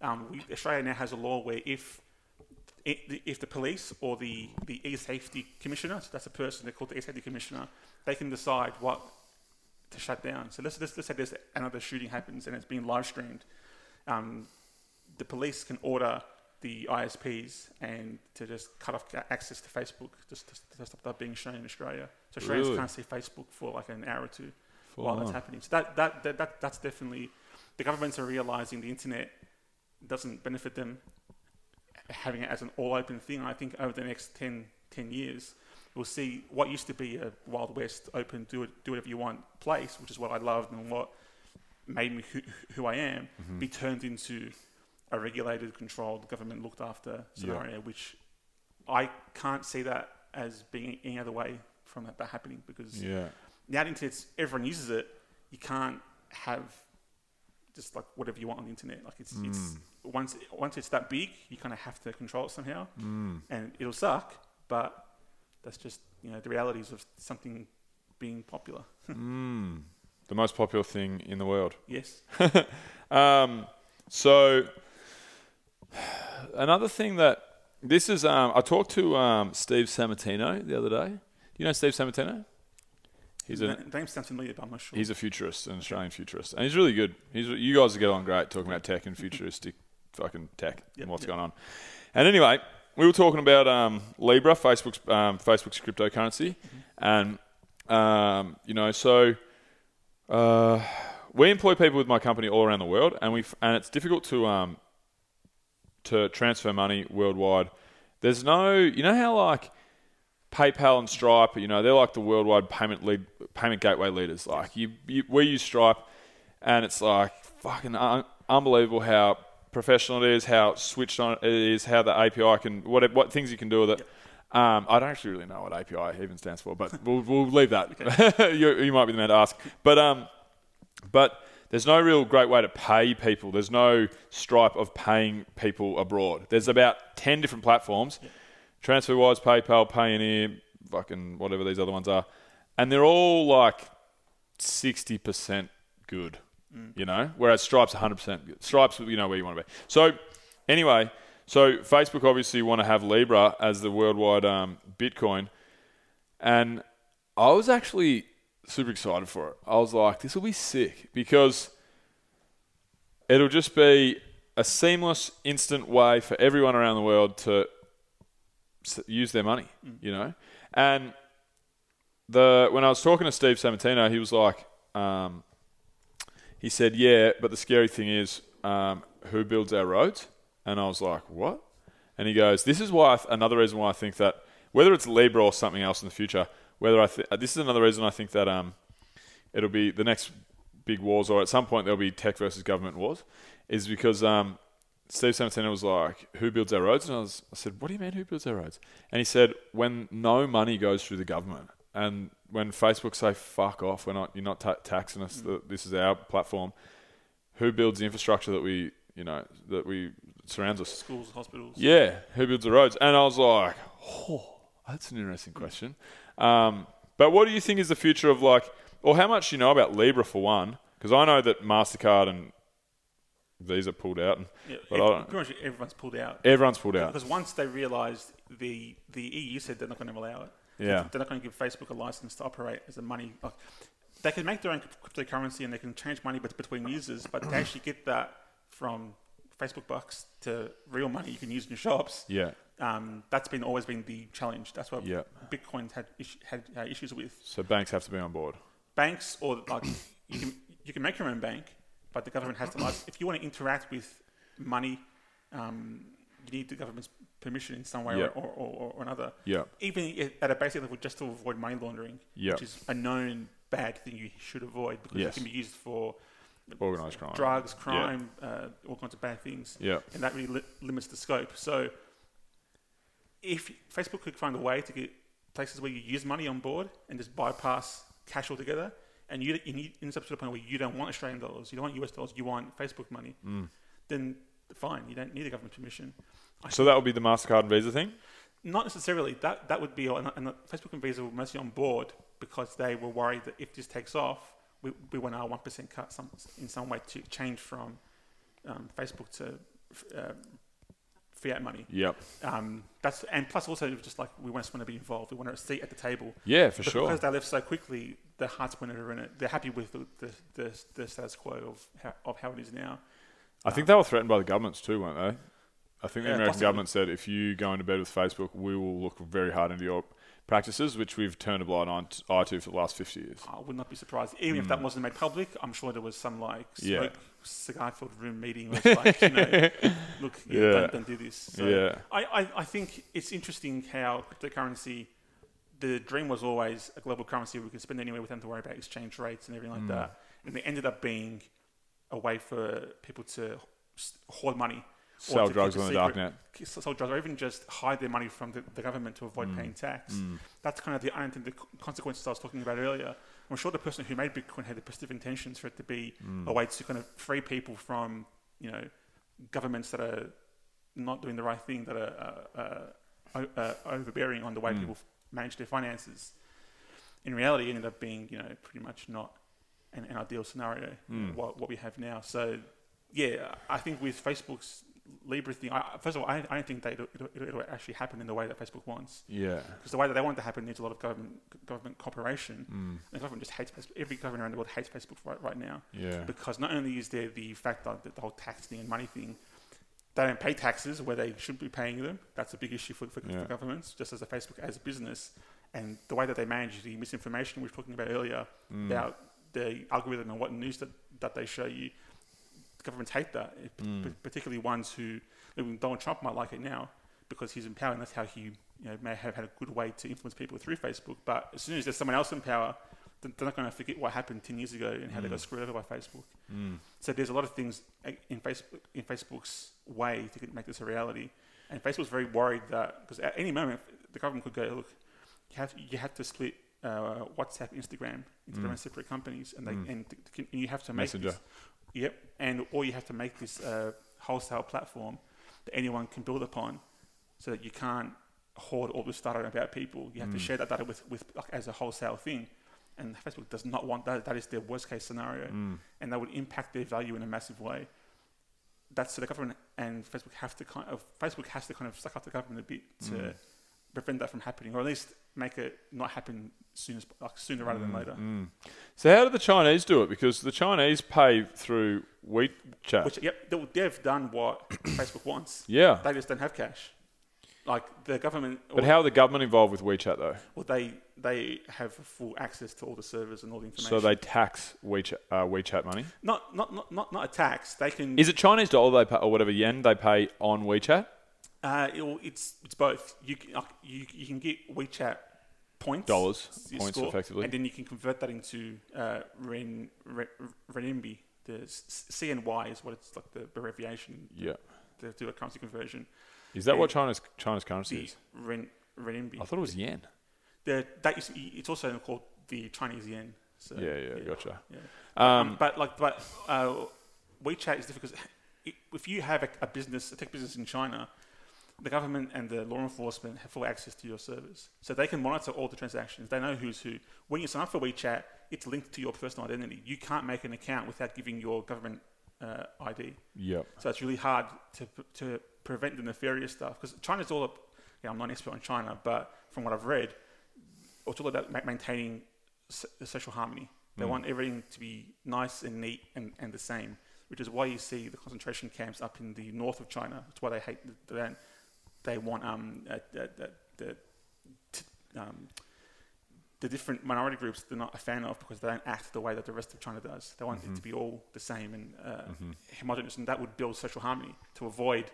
um, we, Australia now has a law where if if the police or the the e-safety commissioner, so that's a person they call the e-safety commissioner, they can decide what to shut down. So let's let's, let's say there's another shooting happens and it's being live streamed. Um, the police can order the ISPs and to just cut off access to Facebook, just to, to stop that being shown in Australia. So Australians Really? can't see Facebook for like an hour or two Full while that's happening. So that, that, that, that that's definitely the governments are realizing the internet doesn't benefit them having it as an all open thing. I think over the next 10, 10 years, we'll see what used to be a Wild West open, do it, do whatever you want place, which is what I loved and what made me who, who I am, Mm-hmm. be turned into a regulated, controlled, government looked after scenario, which I can't see that as being any other way from that, that happening because yeah. now the internet's everyone uses it. You can't have just like whatever you want on the internet. Like it's it's once once it's that big, you kind of have to control it somehow, and it'll suck. But that's just you know the realities of something being popular. [laughs] The most popular thing in the world. yes. [laughs] Um, so another thing that this is, um, I talked to um, Steve Sammartino the other day. Do you know Steve Sammartino? He's a name sounds familiar, but I'm not sure. he's a futurist, an Australian futurist, and he's really good. He's you guys get on great talking about tech and futuristic fucking tech Yep, and what's yep. going on. And anyway, we were talking about um, Libra, Facebook's um, Facebook's cryptocurrency, and um, you know, so uh, we employ people with my company all around the world, and we and it's difficult to um, to transfer money worldwide. There's no, you know how like PayPal and Stripe, you know, they're like the worldwide payment lead, payment gateway leaders. Like you, you we use Stripe, and it's like fucking un- unbelievable how professional it is, how switched on it is, how the API can what what things you can do with it. Um, I don't actually really know what API even stands for, but we'll, we'll leave that. [laughs] you, you might be the man to ask. But um, but there's no real great way to pay people. There's no stripe of paying people abroad. There's about 10 different platforms TransferWise, PayPal, Payoneer, fucking whatever these other ones are. And they're all like 60% good, you know? Whereas Stripe's 100% good. Stripe's, you know, where you want to be. So, anyway, so Facebook obviously want to have Libra as the worldwide um, Bitcoin. And I was actually super excited for it. I was like, this will be sick because it'll just be a seamless, instant way for everyone around the world to use their money, you know? And the when I was talking to Steve Sammartino, he was like, um, he said, yeah, but the scary thing is, um, who builds our roads? And I was like, what? And he goes, this is why I th- another reason why I think that whether it's Libra or something else in the future, whether I th- this is another reason I think that um, it'll be the next big wars, or at some point there'll be tech versus government wars, is because um, Steve Sammartino was like, "Who builds our roads?" And I, was, I said, "What do you mean, who builds our roads?" And he said, "When no money goes through the government, and when Facebook say fuck off, we're not, you're not ta- taxing us. th This is our platform. Who builds the infrastructure that we, you know, that we surrounds us? Schools, hospitals. Yeah, who builds the roads? And I was like, oh, that's an interesting question. Um, but what do you think is the future of like, or how much do you know about Libra for one? Because I know that Mastercard and Visa pulled out, and, Yeah, but pretty much everyone's pulled out. everyone's pulled out. Because once they realised the the EU said they're not going to allow it. Yeah. They're not going to give Facebook a license to operate as a money. Like, they can make their own cryptocurrency and they can change money between users, but to actually get that from Facebook bucks to real money you can use in your shops. Yeah, Um, that's been always been the challenge. That's what Yeah. Bitcoin had is- had uh, issues with so banks have to be on board. banks, or like you can you can make your own bank, but the government has to like if you want to interact with money, um, you need the government's permission in some way Yeah. or, or, or, another. Yeah. Even at a basic level, just to avoid money laundering, Yeah. which is a known bad thing you should avoid because Yes. it can be used for Organised crime. drugs, crime, uh, all kinds of bad things. Yeah. And that really li- limits the scope. So if Facebook could find a way to get places where you use money on board and just bypass cash altogether, and you, you need, ends up to the point where you don't want Australian dollars, you don't want US dollars, you want Facebook money, Mm. then fine, you don't need a government permission. I So that would be the Mastercard and Visa thing. not necessarily. That that would be, on, and Facebook and Visa were mostly on board because they were worried that if this takes off, we, we want our one percent cut some, in some way to change from um, Facebook to uh, fiat money. Yep. Um, that's and plus also just like we just want to be involved. We want a seat at the table. Yeah, for But sure. Because they left so quickly, their hearts weren't in it. They're happy with the, the, the, the status quo of how, of how it is now. I think they were threatened by the governments too, weren't they? I think the Yeah, American possibly. government said if you go into bed with Facebook, we will look very hard into your practices, which we've turned a blind eye to- for the last 50 years. I would not be surprised. Even if that wasn't made public, I'm sure there was some like Mm. Yeah. smoke, cigar-filled room meeting where it's like, you know, [laughs] look, yeah, Yeah. don't, don't do this. So Yeah. I, I, I think it's interesting how cryptocurrency, the dream was always a global currency we could spend anywhere without having to worry about exchange rates and everything Mm. like that. And it ended up being a way for people to hoard money. or Sell to drugs on the darknet. Sell drugs, or even just hide their money from the, the government to avoid paying tax. That's kind of the unintended co- consequences I was talking about earlier. I'm sure the person who made Bitcoin had the positive intentions for it to be a way to kind of free people from, you know, governments that are not doing the right thing, that are uh, uh, uh, overbearing on the way people f- manage their finances. In reality, it ended up being, you know, pretty much not an, an ideal scenario, hmm. what, what we have now. So, yeah, I think with Facebook's Libra thing, I, first of all, I, I don't think that it'll, it'll, it'll actually happen in the way that Facebook wants. Yeah. Because the way that they want it to happen needs a lot of government government cooperation. Hmm. And the government just hates Facebook. Every government around the world hates Facebook right, right now. Yeah. Because not only is there the fact that the whole tax thing and money thing, they don't pay taxes where they should be paying them. That's a big issue for, for, Yeah. for governments, just as a Facebook as a business. And the way that they manage the misinformation we were talking about earlier about the algorithm and what news that, that they show you, governments hate that, eh, p- p- particularly ones who, mean, Donald Trump might like it now because he's in power and that's how he you know, may have had a good way to influence people through Facebook. But as soon as there's someone else in power, they're not going to forget what happened 10 years ago and how they got mm. screwed over by Facebook. Mm. So there's a lot of things in Facebook in Facebook's way to make this a reality. And Facebook's very worried that because at any moment the government could go, look, you have you have to split uh, WhatsApp, Instagram into their own separate companies, and they mm. and, th- th- and you have to make Messenger. this, yep, and or you have to make this uh, wholesale platform that anyone can build upon, so that you can't hoard all this data about people. You have to share that data with with like, as a wholesale thing. And Facebook does not want that. That is their worst case scenario, mm. and that would impact their value in a massive way that's so the government and Facebook have to kind of Facebook has to kind of suck up the government a bit to mm. prevent that from happening, or at least make it not happen soon as like sooner rather than mm, later. So how do the Chinese do it? Because the Chinese pay through WeChat. Which yep, they've done what [coughs] Facebook wants. yeah. They just don't have cash. Like the government, But how are the government involved with WeChat though? well, they they have full access to all the servers and all the information. So they tax WeChat, uh, WeChat money. not not not not not a tax. They can. Is it Chinese dollar they pay, or whatever yen they pay on WeChat? Uh, it, it's it's both. You can like, you you can get WeChat points, Dollars, points effectively. and then you can convert that into uh, ren, ren, renminbi. The CNY is what it's like the abbreviation Yeah. to do a currency conversion. Is that Yeah. what China's China's currency is? ren, renminbi. I thought it was yen. The, that is, it's also called the Chinese yen. So, Yeah, yeah, gotcha. Yeah. Um, Um, but like, but uh, WeChat is difficult because if you have a, a business, a tech business in China, the government and the law enforcement have full access to your servers, so they can monitor all the transactions. They know who's who. When you sign up for WeChat, it's linked to your personal identity. You can't make an account without giving your government uh, ID. Yep. So it's really hard to, to prevent the nefarious stuff because China's all up. Yeah, I'm not an expert on China, but from what I've read, it's all about ma- maintaining s- the social harmony. They want everything to be nice and neat and, and the same, which is why you see the concentration camps up in the north of China. That's why they hate the, the They want um, uh, the, the, the, t- um, the different minority groups they're not a fan of because they don't act the way that the rest of China does. They want it to be all the same and uh, homogenous, and that would build social harmony to avoid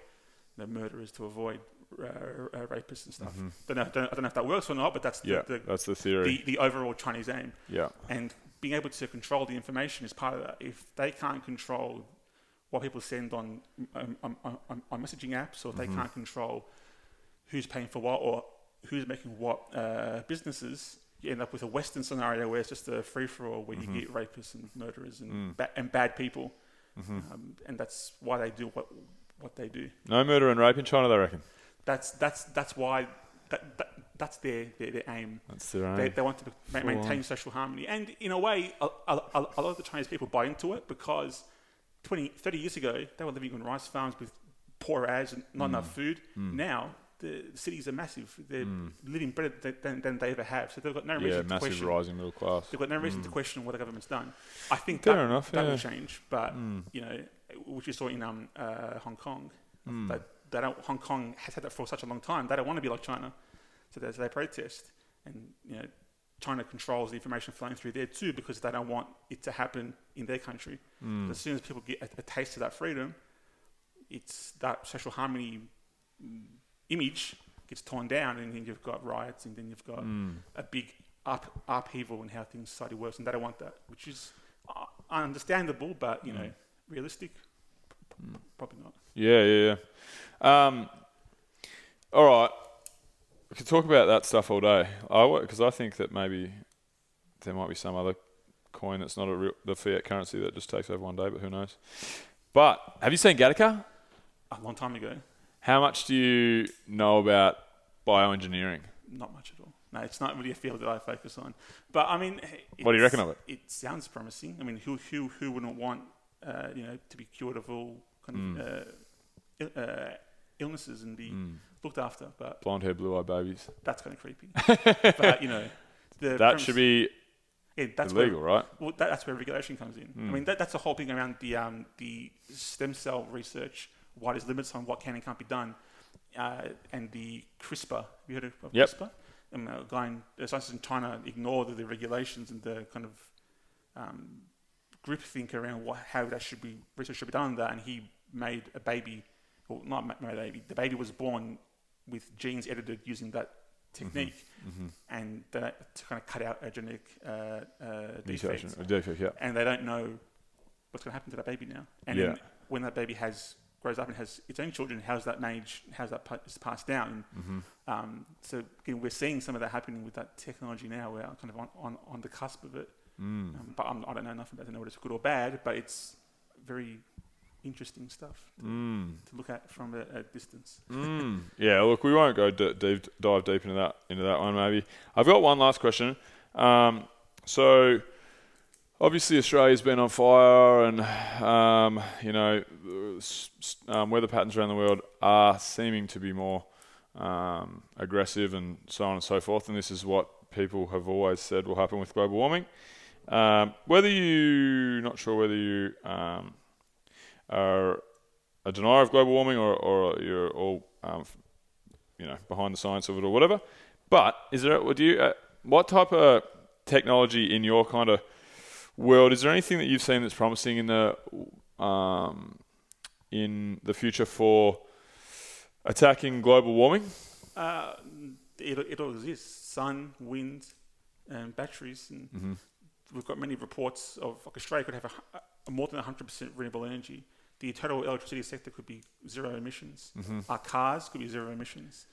the murderers, to avoid uh, uh, rapists and stuff. Don't know, don't, I don't know if that works or not, but that's the, Yeah, the, that's the theory. the, the overall Chinese aim. yeah. And being able to control the information is part of that. If they can't control what people send on um, on, on, on, on messaging apps, or if they can't control who's paying for what or who's making what uh, businesses, you end up with a Western scenario where it's just a free for all, where you get rapists and murderers and ba- and bad people, um, and that's why they do what what they do. No murder and rape in China, they reckon. That's that's that's why that, that that's their, their, their aim. That's their aim. They, they want to ma- maintain social harmony. And in a way, a, a, a a lot of the Chinese people buy into it because 20, 30 years ago, they were living on rice farms with poor as and not hmm. enough food. Hmm. Now, the cities are massive. They're living better than, than, than they ever have. So they've got no yeah, reason to massive question. rising middle class. They've got no reason to question what the government's done. I think Fair that, enough, that yeah. will change. But, you know, which you saw in um, uh, Hong Kong, that, they don't, Hong Kong has had that for such a long time. They don't want to be like China. So they, so they protest. And, you know, China controls the information flowing through there too because they don't want it to happen in their country. But as soon as people get a, a taste of that freedom, it's that social harmony mm, image gets torn down, and then you've got riots, and then you've got a big up, upheaval in how things society works, and they don't want that, which is uh, understandable, but you know, realistic, P- probably not. Yeah, yeah, yeah. Um, all right. We could talk about that stuff all day. I because I think that maybe there might be some other coin that's not a real, the fiat currency that just takes over one day, but who knows? But have you seen Gattaca? A long time ago, How much do you know about bioengineering? not much at all. No, it's not really a field that I focus on. But I mean, What do you reckon of it? It sounds promising. I mean, who who who wouldn't want uh, you know to be cured of all kind of uh, il- uh, illnesses and be looked after? But Blonde hair, blue eyed babies. that's kind of creepy. [laughs] but you know, the That premise- should be yeah, that's illegal, where, right? Well, that, that's where regulation comes in. Hmm. I mean, that, that's the whole thing around the um, the stem cell research. Why there's limits on what can and can't be done, uh, and the CRISPR. Have you heard of, of Yep. CRISPR? Um, a guy in, uh, scientists in China ignore the, the regulations and the kind of um, groupthink around what, how that should be research should be done on that, and he made a baby, well, not made a baby. The baby was born with genes edited using that technique, and that to kind of cut out a genetic uh, uh, Mutation. defect A defect, yeah. and they don't know what's going to happen to that baby now. And Yeah. then when that baby has grows up and has its own children, how's that age? How's that pa- is passed down? Mm-hmm. Um, so again, we're seeing some of that happening with that technology now. We're kind of on, on, on the cusp of it. Mm. Um, but I'm, I don't know enough about it to know whether it's good or bad. But it's very interesting stuff to, to look at from a, a distance. Mm. Yeah, look, we won't go d- deep, dive deep into that into that one. Maybe I've got one last question. Um, so, obviously, Australia's been on fire, and um, you know, um, weather patterns around the world are seeming to be more um, aggressive, and so on and so forth. And this is what people have always said will happen with global warming. Um, whether you, not sure whether you um, are a denier of global warming or, or you're all um, you know behind the science of it or whatever. But is there would you uh, what type of technology in your kind of world is there anything that you've seen that's promising in the um, in the future for attacking global warming? Uh, it, it all exists: sun, wind, and batteries. And Mm-hmm. we've got many reports of like Australia could have a, a more than 100% renewable energy. The total electricity sector could be zero emissions. Mm-hmm. Our cars could be zero emissions.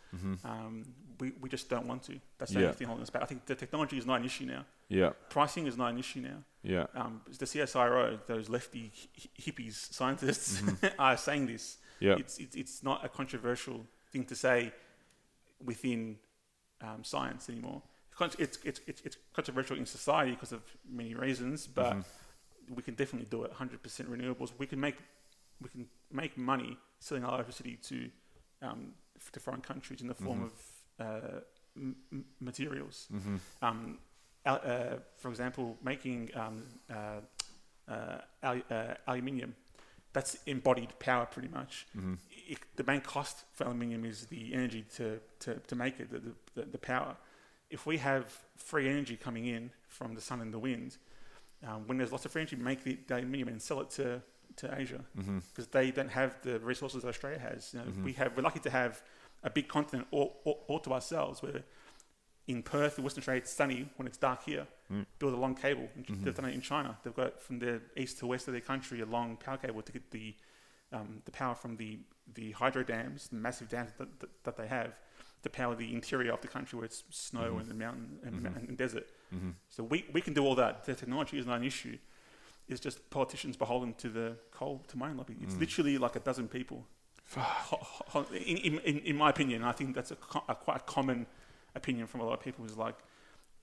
Um, we, we just don't want to. That's the Yeah. only thing holding us back. I think the technology is not an issue now. Yeah, Pricing is not an issue now. yeah, Um, the CSIRO, those lefty hippies scientists, [laughs] are saying this. Mm-hmm. Yeah. It's, it's, it's not a controversial thing to say within um, science anymore. It's, it's, it's, it's controversial in society because of many reasons, but Mm-hmm. we can definitely do it. 100% renewables. We can make we can make money selling our electricity to um, to foreign countries in the form Mm-hmm. of uh, m- materials. Um, al- uh, for example, making um, uh, uh, al- uh, aluminium. That's embodied power, pretty much. It, the main cost for aluminium is the energy to, to, to make it, the, the, the power. If we have free energy coming in from the sun and the wind, um, when there's lots of free energy, make the, the aluminium and sell it to, to Asia mm-hmm. because they don't have the resources that Australia has. You know, mm-hmm. We have we're lucky to have a big continent all, all, all to ourselves. Where in Perth, in Western Australia, it's sunny when it's dark here. Mm. Build a long cable. In- mm-hmm. They've done it in China. They've got from the east to west of their country a long power cable to get the um, the power from the the hydro dams, the massive dams that, that, that they have, to power the interior of the country where it's snow and the mountain and, and desert. So we, we can do all that. The technology is not an issue. It's just politicians beholden to the coal to mining lobby. It's literally like a dozen people. In, in, in, in my opinion, I think that's a, co- a quite common opinion from a lot of people. Is like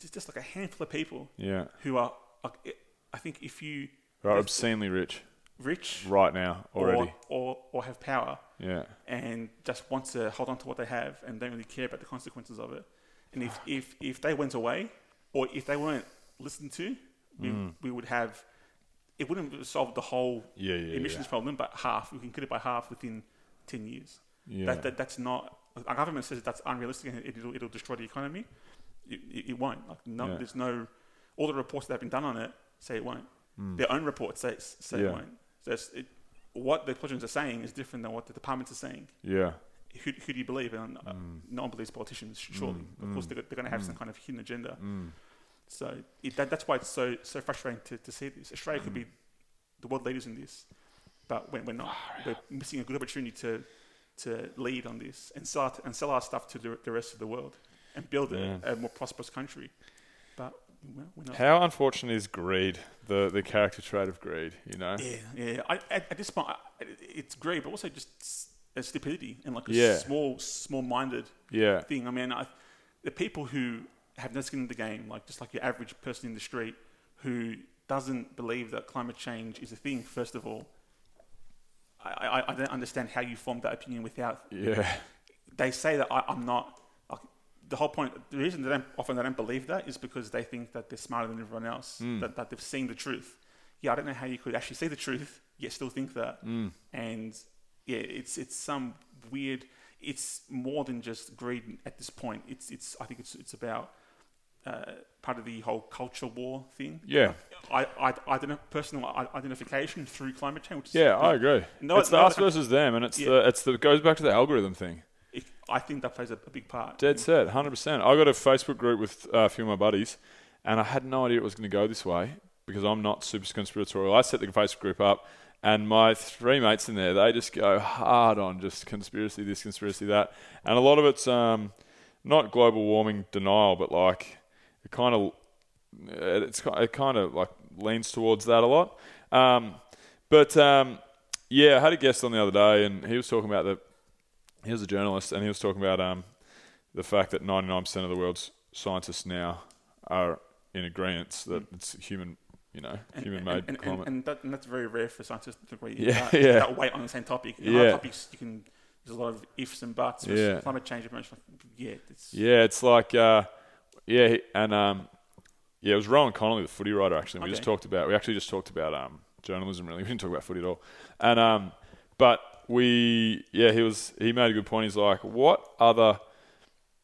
just just like a handful of people Yeah. who are. like, I think if you Are obscenely rich rich right now already. or, or or have power yeah. and just want to hold on to what they have and don't really care about the consequences of it. And if, if, if they went away or if they weren't listened to, we, Mm. we would have, it wouldn't solve the whole Yeah, yeah, emissions yeah. problem, but half. We can cut it by half within 10 years. That, that, that's not, our government says that's unrealistic and it'll, it'll destroy the economy. It, it, it won't. Like no. There's no, all the reports that have been done on it say it won't. Their own reports say, say Mm. It won't. So it, what the politicians are saying is different than what the departments are saying Yeah. who, who do you believe? And uh, Mm. no one believes politicians, surely. Of course, they're, they're going to have some kind of hidden agenda. So it, that, that's why it's so so frustrating to, to see this. Australia could be the world leaders in this, but we're, we're not. We're missing a good opportunity to to lead on this and sell, our- and sell our stuff to the, the rest of the world and build Yeah. a, a more prosperous country. But well, we're not. How unfortunate is greed, the the character trait of greed, you know? Yeah, yeah. I, at, at this point, I, it's greed, but also just stupidity and like a Yeah. small, small-minded Yeah. thing. I mean, I, the people who have no skin in the game, like just like your average person in the street, who doesn't believe that climate change is a thing. First of all, I, I, I don't understand how you formed that opinion without. Yeah. They say that I, I'm not. Like, the whole point, the reason they don't, often they don't believe that is because they think that they're smarter than everyone else, hmm. that, that they've seen the truth. Yeah, I don't know how you could actually see the truth yet still think that. Hmm. And yeah, it's it's some weird. It's more than just greed at this point. It's it's. I think it's it's about uh, part of the whole culture war thing. Yeah. I, I, identi- personal identification through climate change. Which is Yeah, I agree. No- it's the us versus them, and it's Yeah. the it's the it goes back to the algorithm thing. It, I think that plays a, a big part. Dead set, hundred percent. I got a Facebook group with uh, a few of my buddies, and I had no idea it was going to go this way because I'm not super conspiratorial. I set the Facebook group up, and my three mates in there, they just go hard on just conspiracy this, conspiracy that, and a lot of it's um, not global warming denial, but like it kind of it's it kind of like leans towards that a lot. Um, but um, yeah, I had a guest on the other day, and he was talking about the he was a journalist, and he was talking about um, the fact that 99% of the world's scientists now are in agreement that it's human, you know, human-made and, and, climate. and, and, that, and that's very rare for scientists to agree Yeah, that, yeah. that weight on the same topic. In Yeah. topics, you can there's a lot of ifs and buts. Yeah. climate change, much like, yeah, it's, yeah, it's like, uh, yeah, and um, yeah, it was Rohan Connolly, the footy writer. Actually, we just talked about. We actually just talked about um, journalism. Really, [laughs] we didn't talk about footy at all. And um, but we, yeah, he was. He made a good point. He's like, what other,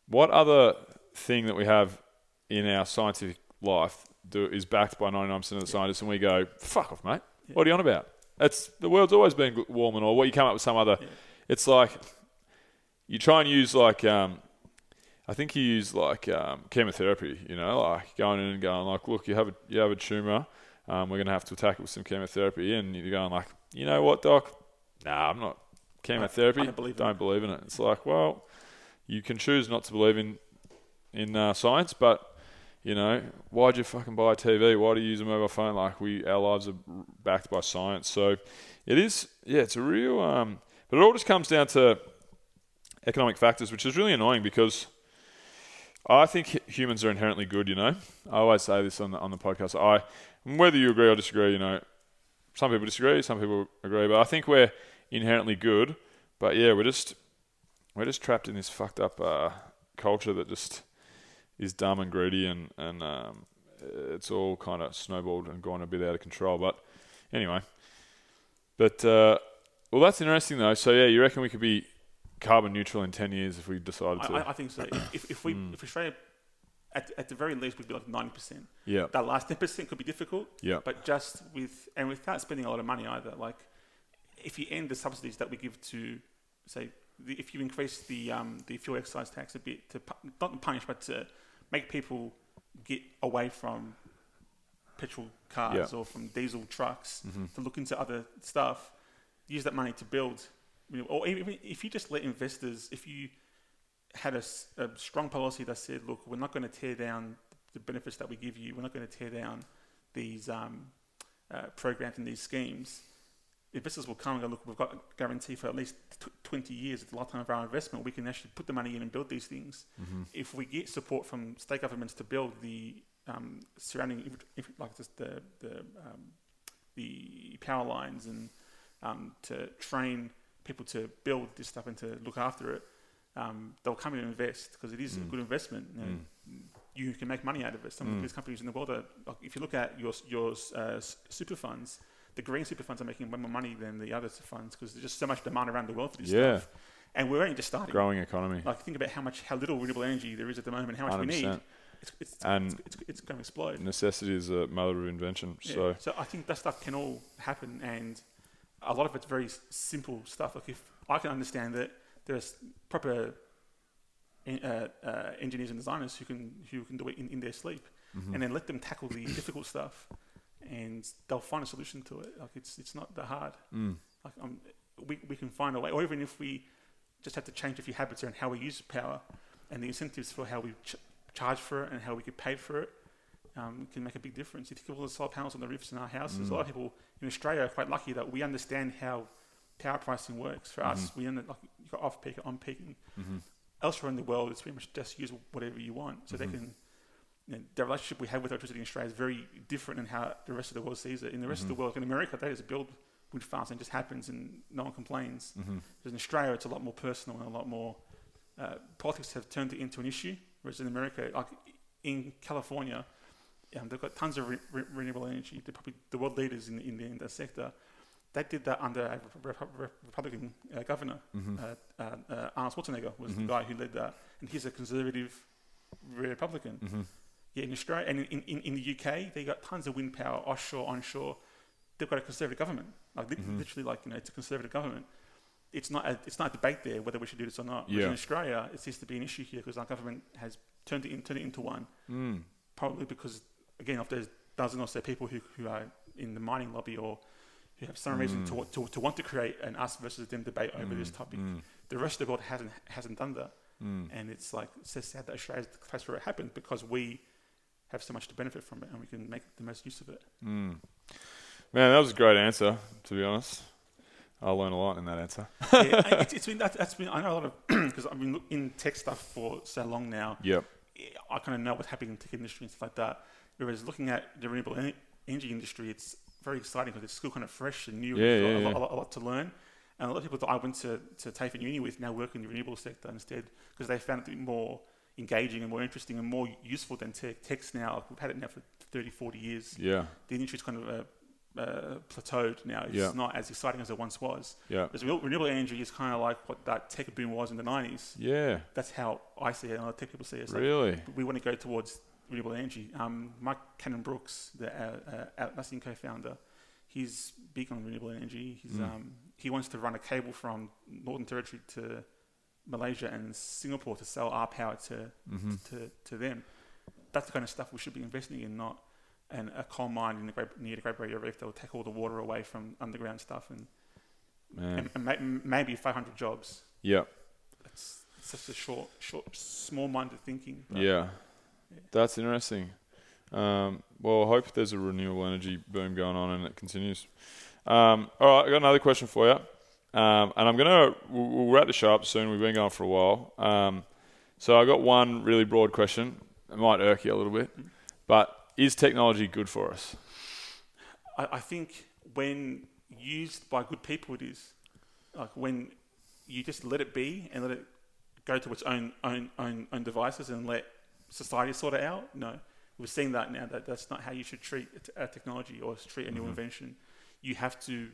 what other thing that we have in our scientific life do, is backed by 99% of the scientists, and we go, fuck off, mate. What are you on about? It's the world's always been warm and all. What you come up with some other? It's like you try and use like um, I think you use like um, chemotherapy. You know, like going in and going like, look, you have a you have a tumor. Um, we're going to have to attack it with some chemotherapy, and you're going like, you know what, doc? Nah, I'm not chemotherapy. I don't believe in don't believe in it. It's like, well, you can choose not to believe in in uh, science, but you know, why'd you fucking buy a TV? Why do you use a mobile phone? Like we, our lives are backed by science. So it is, yeah, it's a real. Um, but it all just comes down to economic factors, which is really annoying because I think humans are inherently good. You know, I always say this on the on the podcast. I, whether you agree or disagree, you know, some people disagree, some people agree, but I think we're inherently good. But yeah, we're just we're just trapped in this fucked up uh, culture that just is dumb and greedy, and and um, it's all kind of snowballed and gone a bit out of control. But anyway, but uh, well, that's interesting though. So yeah, you reckon we could be carbon neutral in ten years if we decided to? I, I think so. If, if, we if Australia, at, at the very least, would be like ninety percent. Yeah. That last ten percent could be difficult. Yeah. But just with and without spending a lot of money either, like if you end the subsidies that we give to say the, if you increase the um, the fuel excise tax a bit to pu- not punish, but to make people get away from petrol cars Yeah. Mm-hmm. or from diesel trucks to look into other stuff, use that money to build, you know, or even if you just let investors, if you had a strong policy that said, look, we're not going to tear down the benefits that we give you, we're not going to tear down these um, uh, programs and these schemes, investors will come and go, look, we've got a guarantee for at least tw 20 years, it's the lifetime of our investment, we can actually put the money in and build these things. If we get support from state governments to build the um, surrounding, like just the, the, um, the power lines and um, to train people to build this stuff and to look after it, um, they'll come in and invest because it is a good investment. You, know, you can make money out of it. Some of the biggest companies in the world are, like, if you look at your, your uh, super funds, the green super funds are making way more money than the other funds because there's just so much demand around the world for this Yeah. stuff. And we're only just starting. Growing economy. Like think about how much, how little renewable energy there is at the moment, how much we need. 100%. It's, it's, And- it's, it's, it's going to explode. Necessity is a mother of invention. Yeah. So So I think that stuff can all happen, and a lot of it's very simple stuff. Like if I can understand that there's proper en- uh, uh, engineers and designers who can who can do it in, in their sleep, Mm-hmm. and then let them tackle the difficult stuff, and they'll find a solution to it. Like it's it's not that hard. Mm. Like um, we we can find a way, or even if we just have to change a few habits around how we use power, and the incentives for how we ch- charge for it and how we get paid for it um, can make a big difference. If you think of all the solar panels on the roofs in our houses, a lot mm. of people in Australia are quite lucky that we understand how power pricing works. For us, mm-hmm. we under, like you got off peak, on peak. and mm-hmm. Elsewhere in the world, it's pretty much just use whatever you want. So they mm-hmm. can. You know, the relationship we have with electricity in Australia is very different than how the rest of the world sees it. In the rest of the world, in America, they just build wind farms and it just happens and no one complains. Whereas in Australia, it's a lot more personal and a lot more. Uh, politics have turned it into an issue, whereas in America, like in California, um, they've got tons of re- re- renewable energy. They're probably the world leaders in, in, the, in that sector. They did that under a Repu- Repu- Republican uh, governor. Uh, uh, uh, Arnold Schwarzenegger was the guy who led that, and he's a conservative Republican. Yeah, in Australia and in, in, in the UK, they got tons of wind power, offshore, onshore. They've got a conservative government, like li- literally, like you know, it's a conservative government. It's not a, it's not a debate there whether we should do this or not. Yeah. in Australia, it seems to be an issue here because our government has turned it, in, turned it into one. Mm. Probably because, again, of those dozen or so people who, who are in the mining lobby or who have some reason to, mm. to, to want to create an us versus them debate over this mm. topic. Mm. The rest of the world hasn't hasn't done that, and it's like it's so sad that Australia is the place where it happened because we have so much to benefit from it and we can make the most use of it. Man, that was a great answer. To be honest, I learned a lot in that answer. [laughs] yeah, it's, it's been that, that's been I know a lot of [clears throat] because I've been in tech stuff for so long now. Yep. I kind of know what's happening in the tech industry and stuff like that. Whereas looking at the renewable en- energy industry, it's very exciting because it's still kind of fresh and new. Yeah, and yeah, a, yeah. lot, a, lot, a lot to learn. And a lot of people that I went to, to TAFE and uni with now work in the renewable sector instead because they found it to be more engaging and more interesting and more useful than tech. Tech's now, we've had it now for 30, 40 years. Yeah. The industry's kind of uh, uh, plateaued now. It's Yeah. not as exciting as it once was. Yeah. Renew- renewable energy is kind of like what that tech boom was in the 90s. Yeah. That's how I see it and a lot of tech people see it. It's like, Really. we want to go towards renewable energy. Um, Mike Cannon Brookes, the uh, uh, Atlassian co-founder, he's big on renewable energy. He's, um, he wants to run a cable from Northern Territory to Malaysia and Singapore to sell our power to to, to them. That's the kind of stuff we should be investing in, not and a coal mine in the Great, near the Great Barrier Reef that will take all the water away from underground stuff and, and, and ma- maybe 500 jobs. Yep. It's such a short, short, small-minded thinking. Yeah. That's interesting. Um, well, I hope there's a renewable energy boom going on and it continues. Um, all right, I got another question for you. Um, and I'm going to, we'll, wrap the show up soon. We've been going for a while. Um, so I got one really broad question. It might irk you a little bit. But is technology good for us? I, I think when used by good people, it is. Like when you just let it be and let it go to its own own own, own devices and let society sort it out. No, we're seeing that now. That that's not how you should treat a technology or treat a new invention. You have to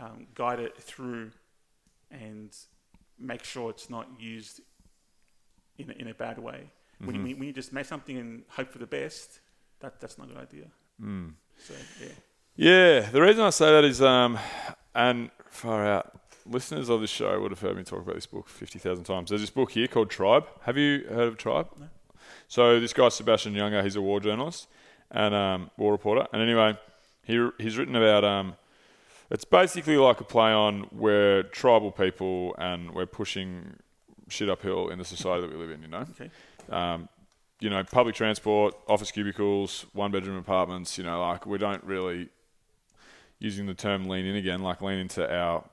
um, guide it through and make sure it's not used in a, in a bad way. When, you, when you just make something and hope for the best, that that's not a good idea. So yeah. Yeah, the reason I say that is, um, and far out, listeners of this show would have heard me talk about this book 50,000 times. There's this book here called Tribe. Have you heard of Tribe? No. So this guy, Sebastian Junger, he's a war journalist and um, war reporter. And anyway, he, he's written about, um, it's basically like a play on where tribal people and we're pushing shit uphill in the society that we live in, you know? Okay. um, you know, public transport, office cubicles, one bedroom apartments, you know, like we don't really, using the term lean in again, like lean into our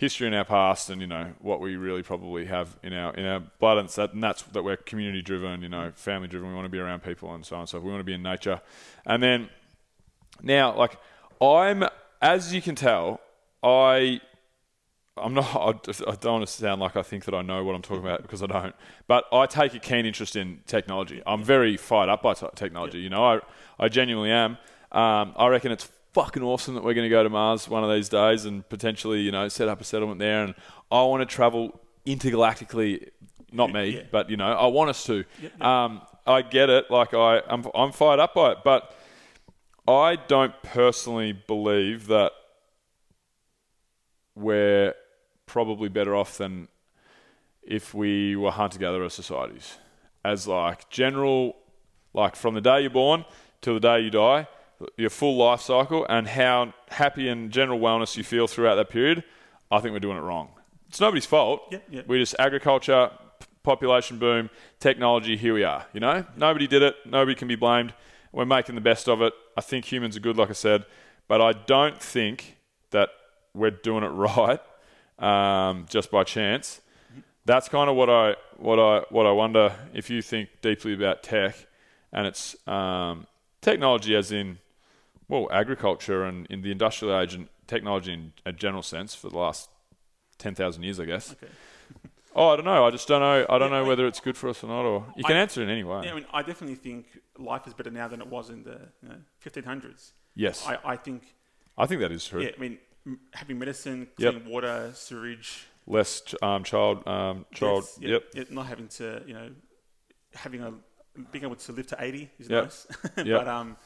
history in our past and, you know, what we really probably have in our, in our blood. And, that, and that's that we're community driven, you know, family driven. We want to be around people and so on and so forth. We want to be in nature. And then now, like, I'm, as you can tell, I I'm not. I I don't want to sound like I think that I know what I'm talking about because I don't. But I take a keen interest in technology. I'm very fired up by t- technology. You know, I I genuinely am. Um, I reckon it's fucking awesome that we're going to go to Mars one of these days and potentially, you know, set up a settlement there. And I want to travel intergalactically. Not me, Yeah. but you know, I want us to. Um, I get it. Like I, I'm, I'm fired up by it, but I don't personally believe that we're probably better off than if we were hunter-gatherer societies. As like general, like from the day you're born till the day you die, your full life cycle and how happy and general wellness you feel throughout that period, I think we're doing it wrong. It's nobody's fault. Yep, yep. We just agriculture, population boom, technology. Here we are. You know, nobody did it. Nobody can be blamed. We're making the best of it. I think humans are good, like I said, but I don't think that we're doing it [laughs] right um, just by chance. That's kind of what I what I what I wonder if you think deeply about tech and its um, technology, as in well agriculture and in the industrial age and technology in a general sense for the last ten thousand years, I guess. Okay. [laughs] Oh, I don't know. I just don't know. I don't Yeah, know I- whether it's good for us or not. Or you can I- answer it in any way. Yeah, I mean, I definitely think life is better now than it was in the you know, 1500s. yes, I, I, I think, think that is true. yeah, I mean, having medicine, Yep. clean water, sewage, Less um, child um, child. deaths, Yep. yeah, not having to, you know, having a being able to live to 80 is Yep. nice. [laughs] Yep. but um,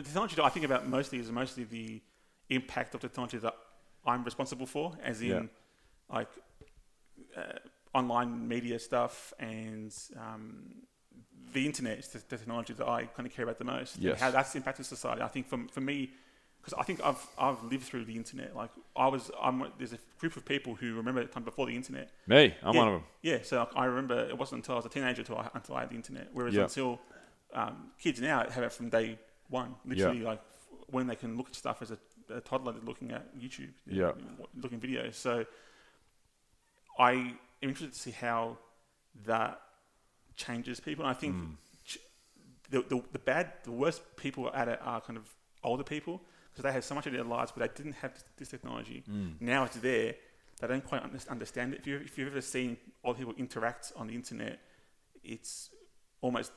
the technology that I think about mostly is mostly the impact of the technology that I'm responsible for, as in Yeah. like uh, online media stuff and um, the internet is the, the technology that I kind of care about the most. Yes. how that's impacted society. I think for, for me, because I think I've I've lived through the internet. Like I was, I'm there's a group of people who remember the time before the internet. Me, I'm yeah, one of them. Yeah, so I remember it wasn't until I was a teenager until I, until I had the internet. Whereas Yeah. until um, kids now have it from day one, literally like when they can look at stuff as a, a toddler they're looking at YouTube, Yeah. looking videos. So I am interested to see how that changes people. And I think ch- the, the the bad, the worst people at it are kind of older people because they had so much of their lives, but they didn't have this, technology. Hmm. Now it's there. They don't quite understand it. If you if you've ever seen older people interact on the internet, it's almost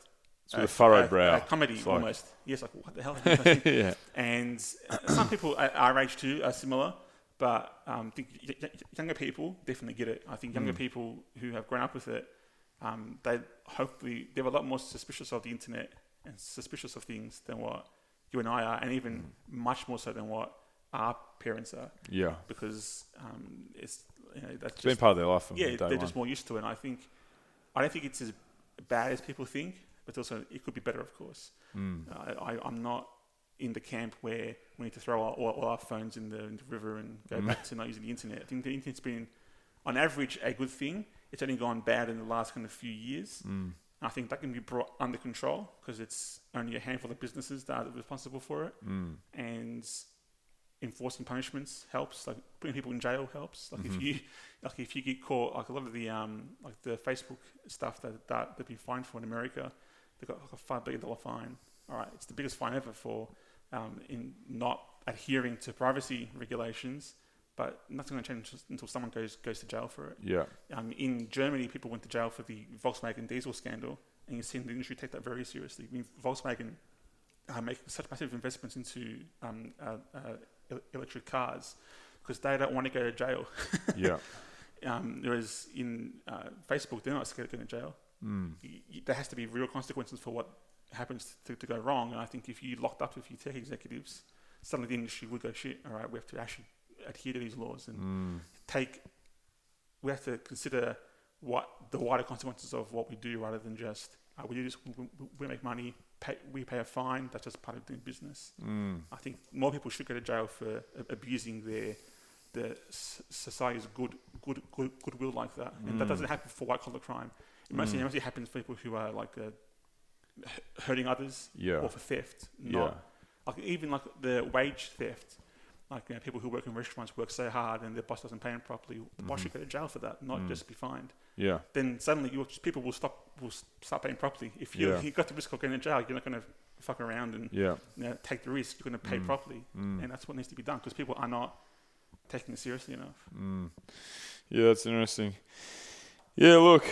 It's with a furrowed brow. a comedy It's like- almost. Yes, like what the hell? Are you doing? yeah. and uh, some people at our age too are similar, but um, I think y- y- younger people definitely get it. I think Mm. younger people who have grown up with it, um, they hopefully they're a lot more suspicious of the internet and suspicious of things than what you and I are, and even Mm. much more so than what our parents are, Yeah. because um, it's you know that's It's been just part of their life from yeah day they're one. just more used to it. And I think I don't think it's as bad as people think, but also it could be better, of course. Mm. I, I, I'm not in the camp where we need to throw our, all, all our phones in the, in the river and Mm. go back to not using the internet. I think the internet's been, on average, a good thing. It's only gone bad in the last kind of few years. Mm. I think that can be brought under control because it's only a handful of businesses that are responsible for it, Mm. and enforcing punishments helps. Like putting people in jail helps. Like Mm-hmm. if you, like if you get caught, like a lot of the um, like the Facebook stuff that that they've been fined for in America, they got like a five billion dollar fine. All right, it's the biggest fine ever for um, in not adhering to privacy regulations. But nothing's going to change until someone goes goes to jail for it. Yeah. Um, in Germany, people went to jail for the Volkswagen diesel scandal, and you've seen the industry take that very seriously. I mean, Volkswagen uh, make such massive investments into um, uh, uh, electric cars because they don't want to go to jail. [laughs] Yeah. um, whereas in uh, Facebook, they're not scared of going to jail. Mm. Y- y- there has to be real consequences for what happens to, to go wrong. And I think if you locked up a few tech executives, suddenly the industry would go shit. All right, we have to actually adhere to these laws and Mm. take. We have to consider what the wider consequences of what we do, rather than just uh, we do this, we, we- make money, pay, we pay a fine. That's just part of doing business. Mm. I think more people should go to jail for abusing their the society's good good good goodwill like that, and that Mm. doesn't happen for white collar crime. Mostly, it mostly happens for people who are like uh, hurting others Yeah. or for theft. Yeah. Not, Like even like the wage theft, like you know, people who work in restaurants work so hard and their boss doesn't pay them properly. The boss Mm-hmm. should go to jail for that, not mm. just be fined. Yeah. Then suddenly you people will stop will start paying properly. If you Yeah. you got the risk of going to jail, you're not going to fuck around and Yeah. you know, take the risk. You're going to pay mm. properly, and that's what needs to be done because people are not taking it seriously enough. Yeah, that's interesting. Yeah, look,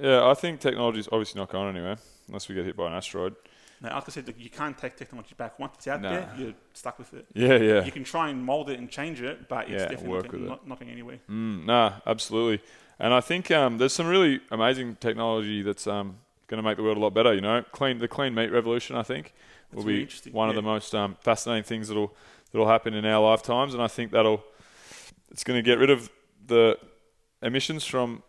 yeah, I think technology is obviously not going anywhere unless we get hit by an asteroid. Now, like I said, you can't take technology back. Once it's out Nah. there, you're stuck with it. Yeah, yeah. You can try and mold it and change it, but it's Yeah, definitely work not, it. not, going anywhere. Mm, nah, absolutely. And I think um, there's some really amazing technology that's um, going to make the world a lot better. You know, clean the clean meat revolution. I think will really be one of the most um, fascinating things that'll that'll happen in our lifetimes. And I think that'll it's going to get rid of the emissions from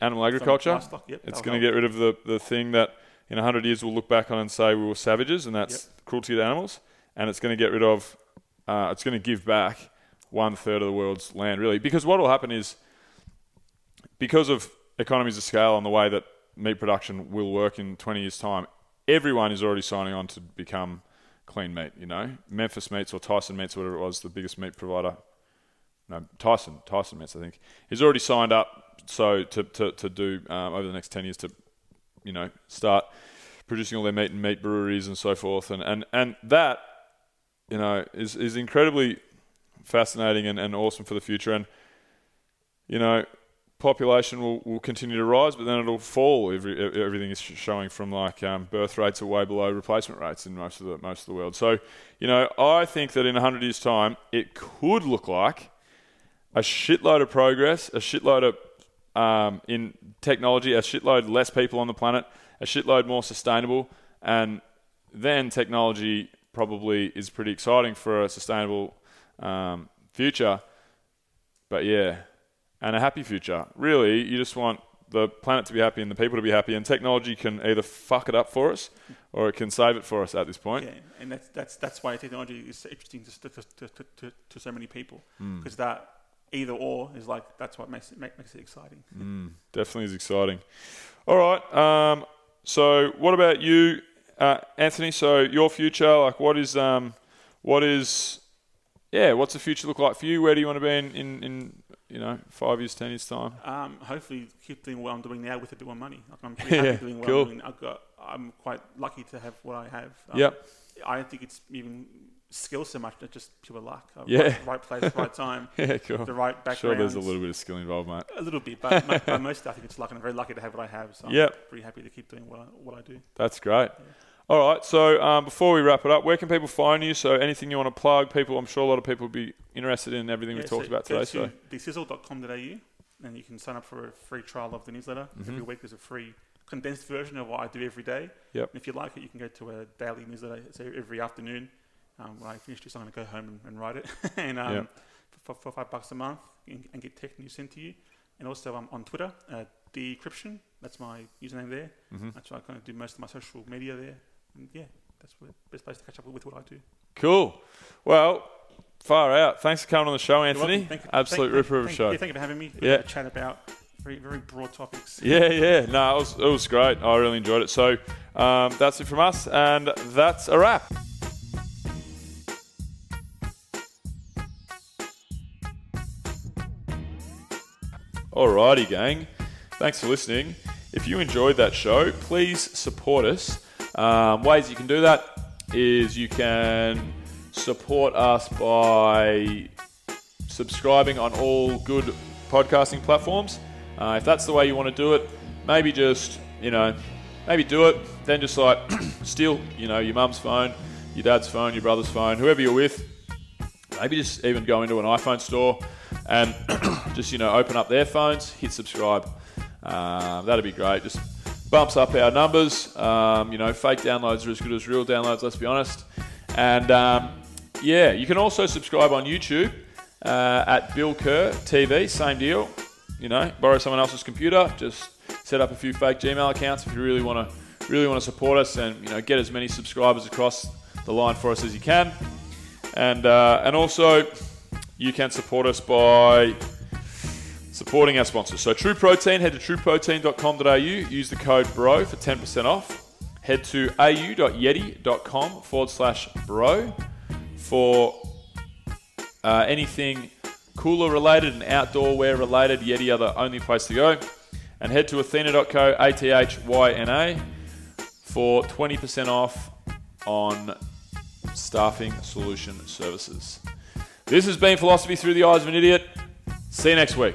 animal agriculture. livestock, yep, it's going to get rid of the, the thing that in 100 years we'll look back on and say we were savages, and that's cruelty to animals. And it's going to get rid of, uh, it's going to give back one third of the world's land, really. Because what will happen is, because of economies of scale and the way that meat production will work in 20 years' time, everyone is already signing on to become clean meat. You know, Memphis Meats or Tyson Meats, or whatever it was, the biggest meat provider. No, Tyson, Tyson Meats, I think, he's already signed up. So to to, to do um, over the next 10 years to, you know, start producing all their meat and meat breweries and so forth, and and and that, you know, is is incredibly fascinating and, and awesome for the future. And you know, population will, will continue to rise, but then it'll fall. Every, everything is showing from like um, birth rates are way below replacement rates in most of the most of the world. So, you know, I think that in hundred years' time, it could look like a shitload of progress, a shitload of um, in technology, a shitload less people on the planet, a shitload more sustainable, and then technology probably is pretty exciting for a sustainable um, future. But yeah, and a happy future. Really, you just want the planet to be happy and the people to be happy, and technology can either fuck it up for us or it can save it for us at this point. Yeah, and that's that's that's why technology is interesting to to, to, to, to, so many people Hmm. because that either or is like that's what makes it make, makes it exciting. [laughs] Definitely is exciting. All right. Um, so, what about you, uh, Anthony? So, your future, like, what is, um, what is, yeah, what's the future look like for you? Where do you want to be in, in, in you know, five years, ten years time? Um, hopefully, keep doing what I'm doing now with a bit more money. Like I'm pretty [laughs] Yeah, happy doing what cool. I'm doing. I've got, I'm quite lucky to have what I have. Um, Yep. I don't think it's even skill so much, it's just pure luck. Yeah. Right, right place, right time. Yeah, cool. The right background. Sure, there's a little bit of skill involved, mate. A little bit, but, [laughs] mo- but mostly I think it's luck, and I'm very lucky to have what I have. So I'm Yep. pretty happy to keep doing what I, what I do. That's great. All right. So, um, before we wrap it up, where can people find you? So, anything you want to plug? People, I'm sure a lot of people would be interested in everything we Yeah, talked so about today. So, to thesizzle.com.au and you can sign up for a free trial of the newsletter. Mm-hmm. Every week there's a free condensed version of what I do every day. Yep. And if you like it, you can go to a daily newsletter. It's every afternoon. Um, when I finish this, I'm going to go home and, and write it. [laughs] and um, Yep. for, for five bucks a month and, and get tech news sent to you. And also I'm on Twitter, uh, decryption. That's my username there. Mm-hmm. That's where I kind of do most of my social media there. And yeah, that's the best place to catch up with what I do. cool. Well, far out. Thanks for coming on the show, Anthony. Thank you- Absolute thank- ripper of a show. Yeah, thank you for having me. Yeah. Yeah. Chat about very, very broad topics. Yeah, yeah. No, it was, it was great. I really enjoyed it. So um, that's it from us, and that's a wrap. Alrighty, gang. Thanks for listening. If you enjoyed that show, please support us. Um, ways you can do that is you can support us by subscribing on all good podcasting platforms. Uh, if that's the way you want to do it, maybe just, you know, maybe do it. Then just like [clears throat] steal, you know, your mum's phone, your dad's phone, your brother's phone, whoever you're with. Maybe just even go into an iPhone store and [coughs] just, you know, open up their phones, hit subscribe. Um, that'd be great. Just bumps up our numbers. Um, you know, fake downloads are as good as real downloads, let's be honest. And um, yeah, you can also subscribe on YouTube uh, at Bill Kerr TV, same deal. You know, borrow someone else's computer, just set up a few fake Gmail accounts if you really want to really want to support us and you know get as many subscribers across the line for us as you can. And uh, and also you can support us by supporting our sponsors. So True Protein, head to trueprotein.com.au, use the code BRO for 10% off. Head to au.yeti.com forward slash bro for uh, anything cooler related and outdoor wear related. Yeti are the only place to go. And head to athyna.co, A T H Y N A, for 20% off on staffing solution services. This has been Philosophy Through the Eyes of an Idiot. See you next week.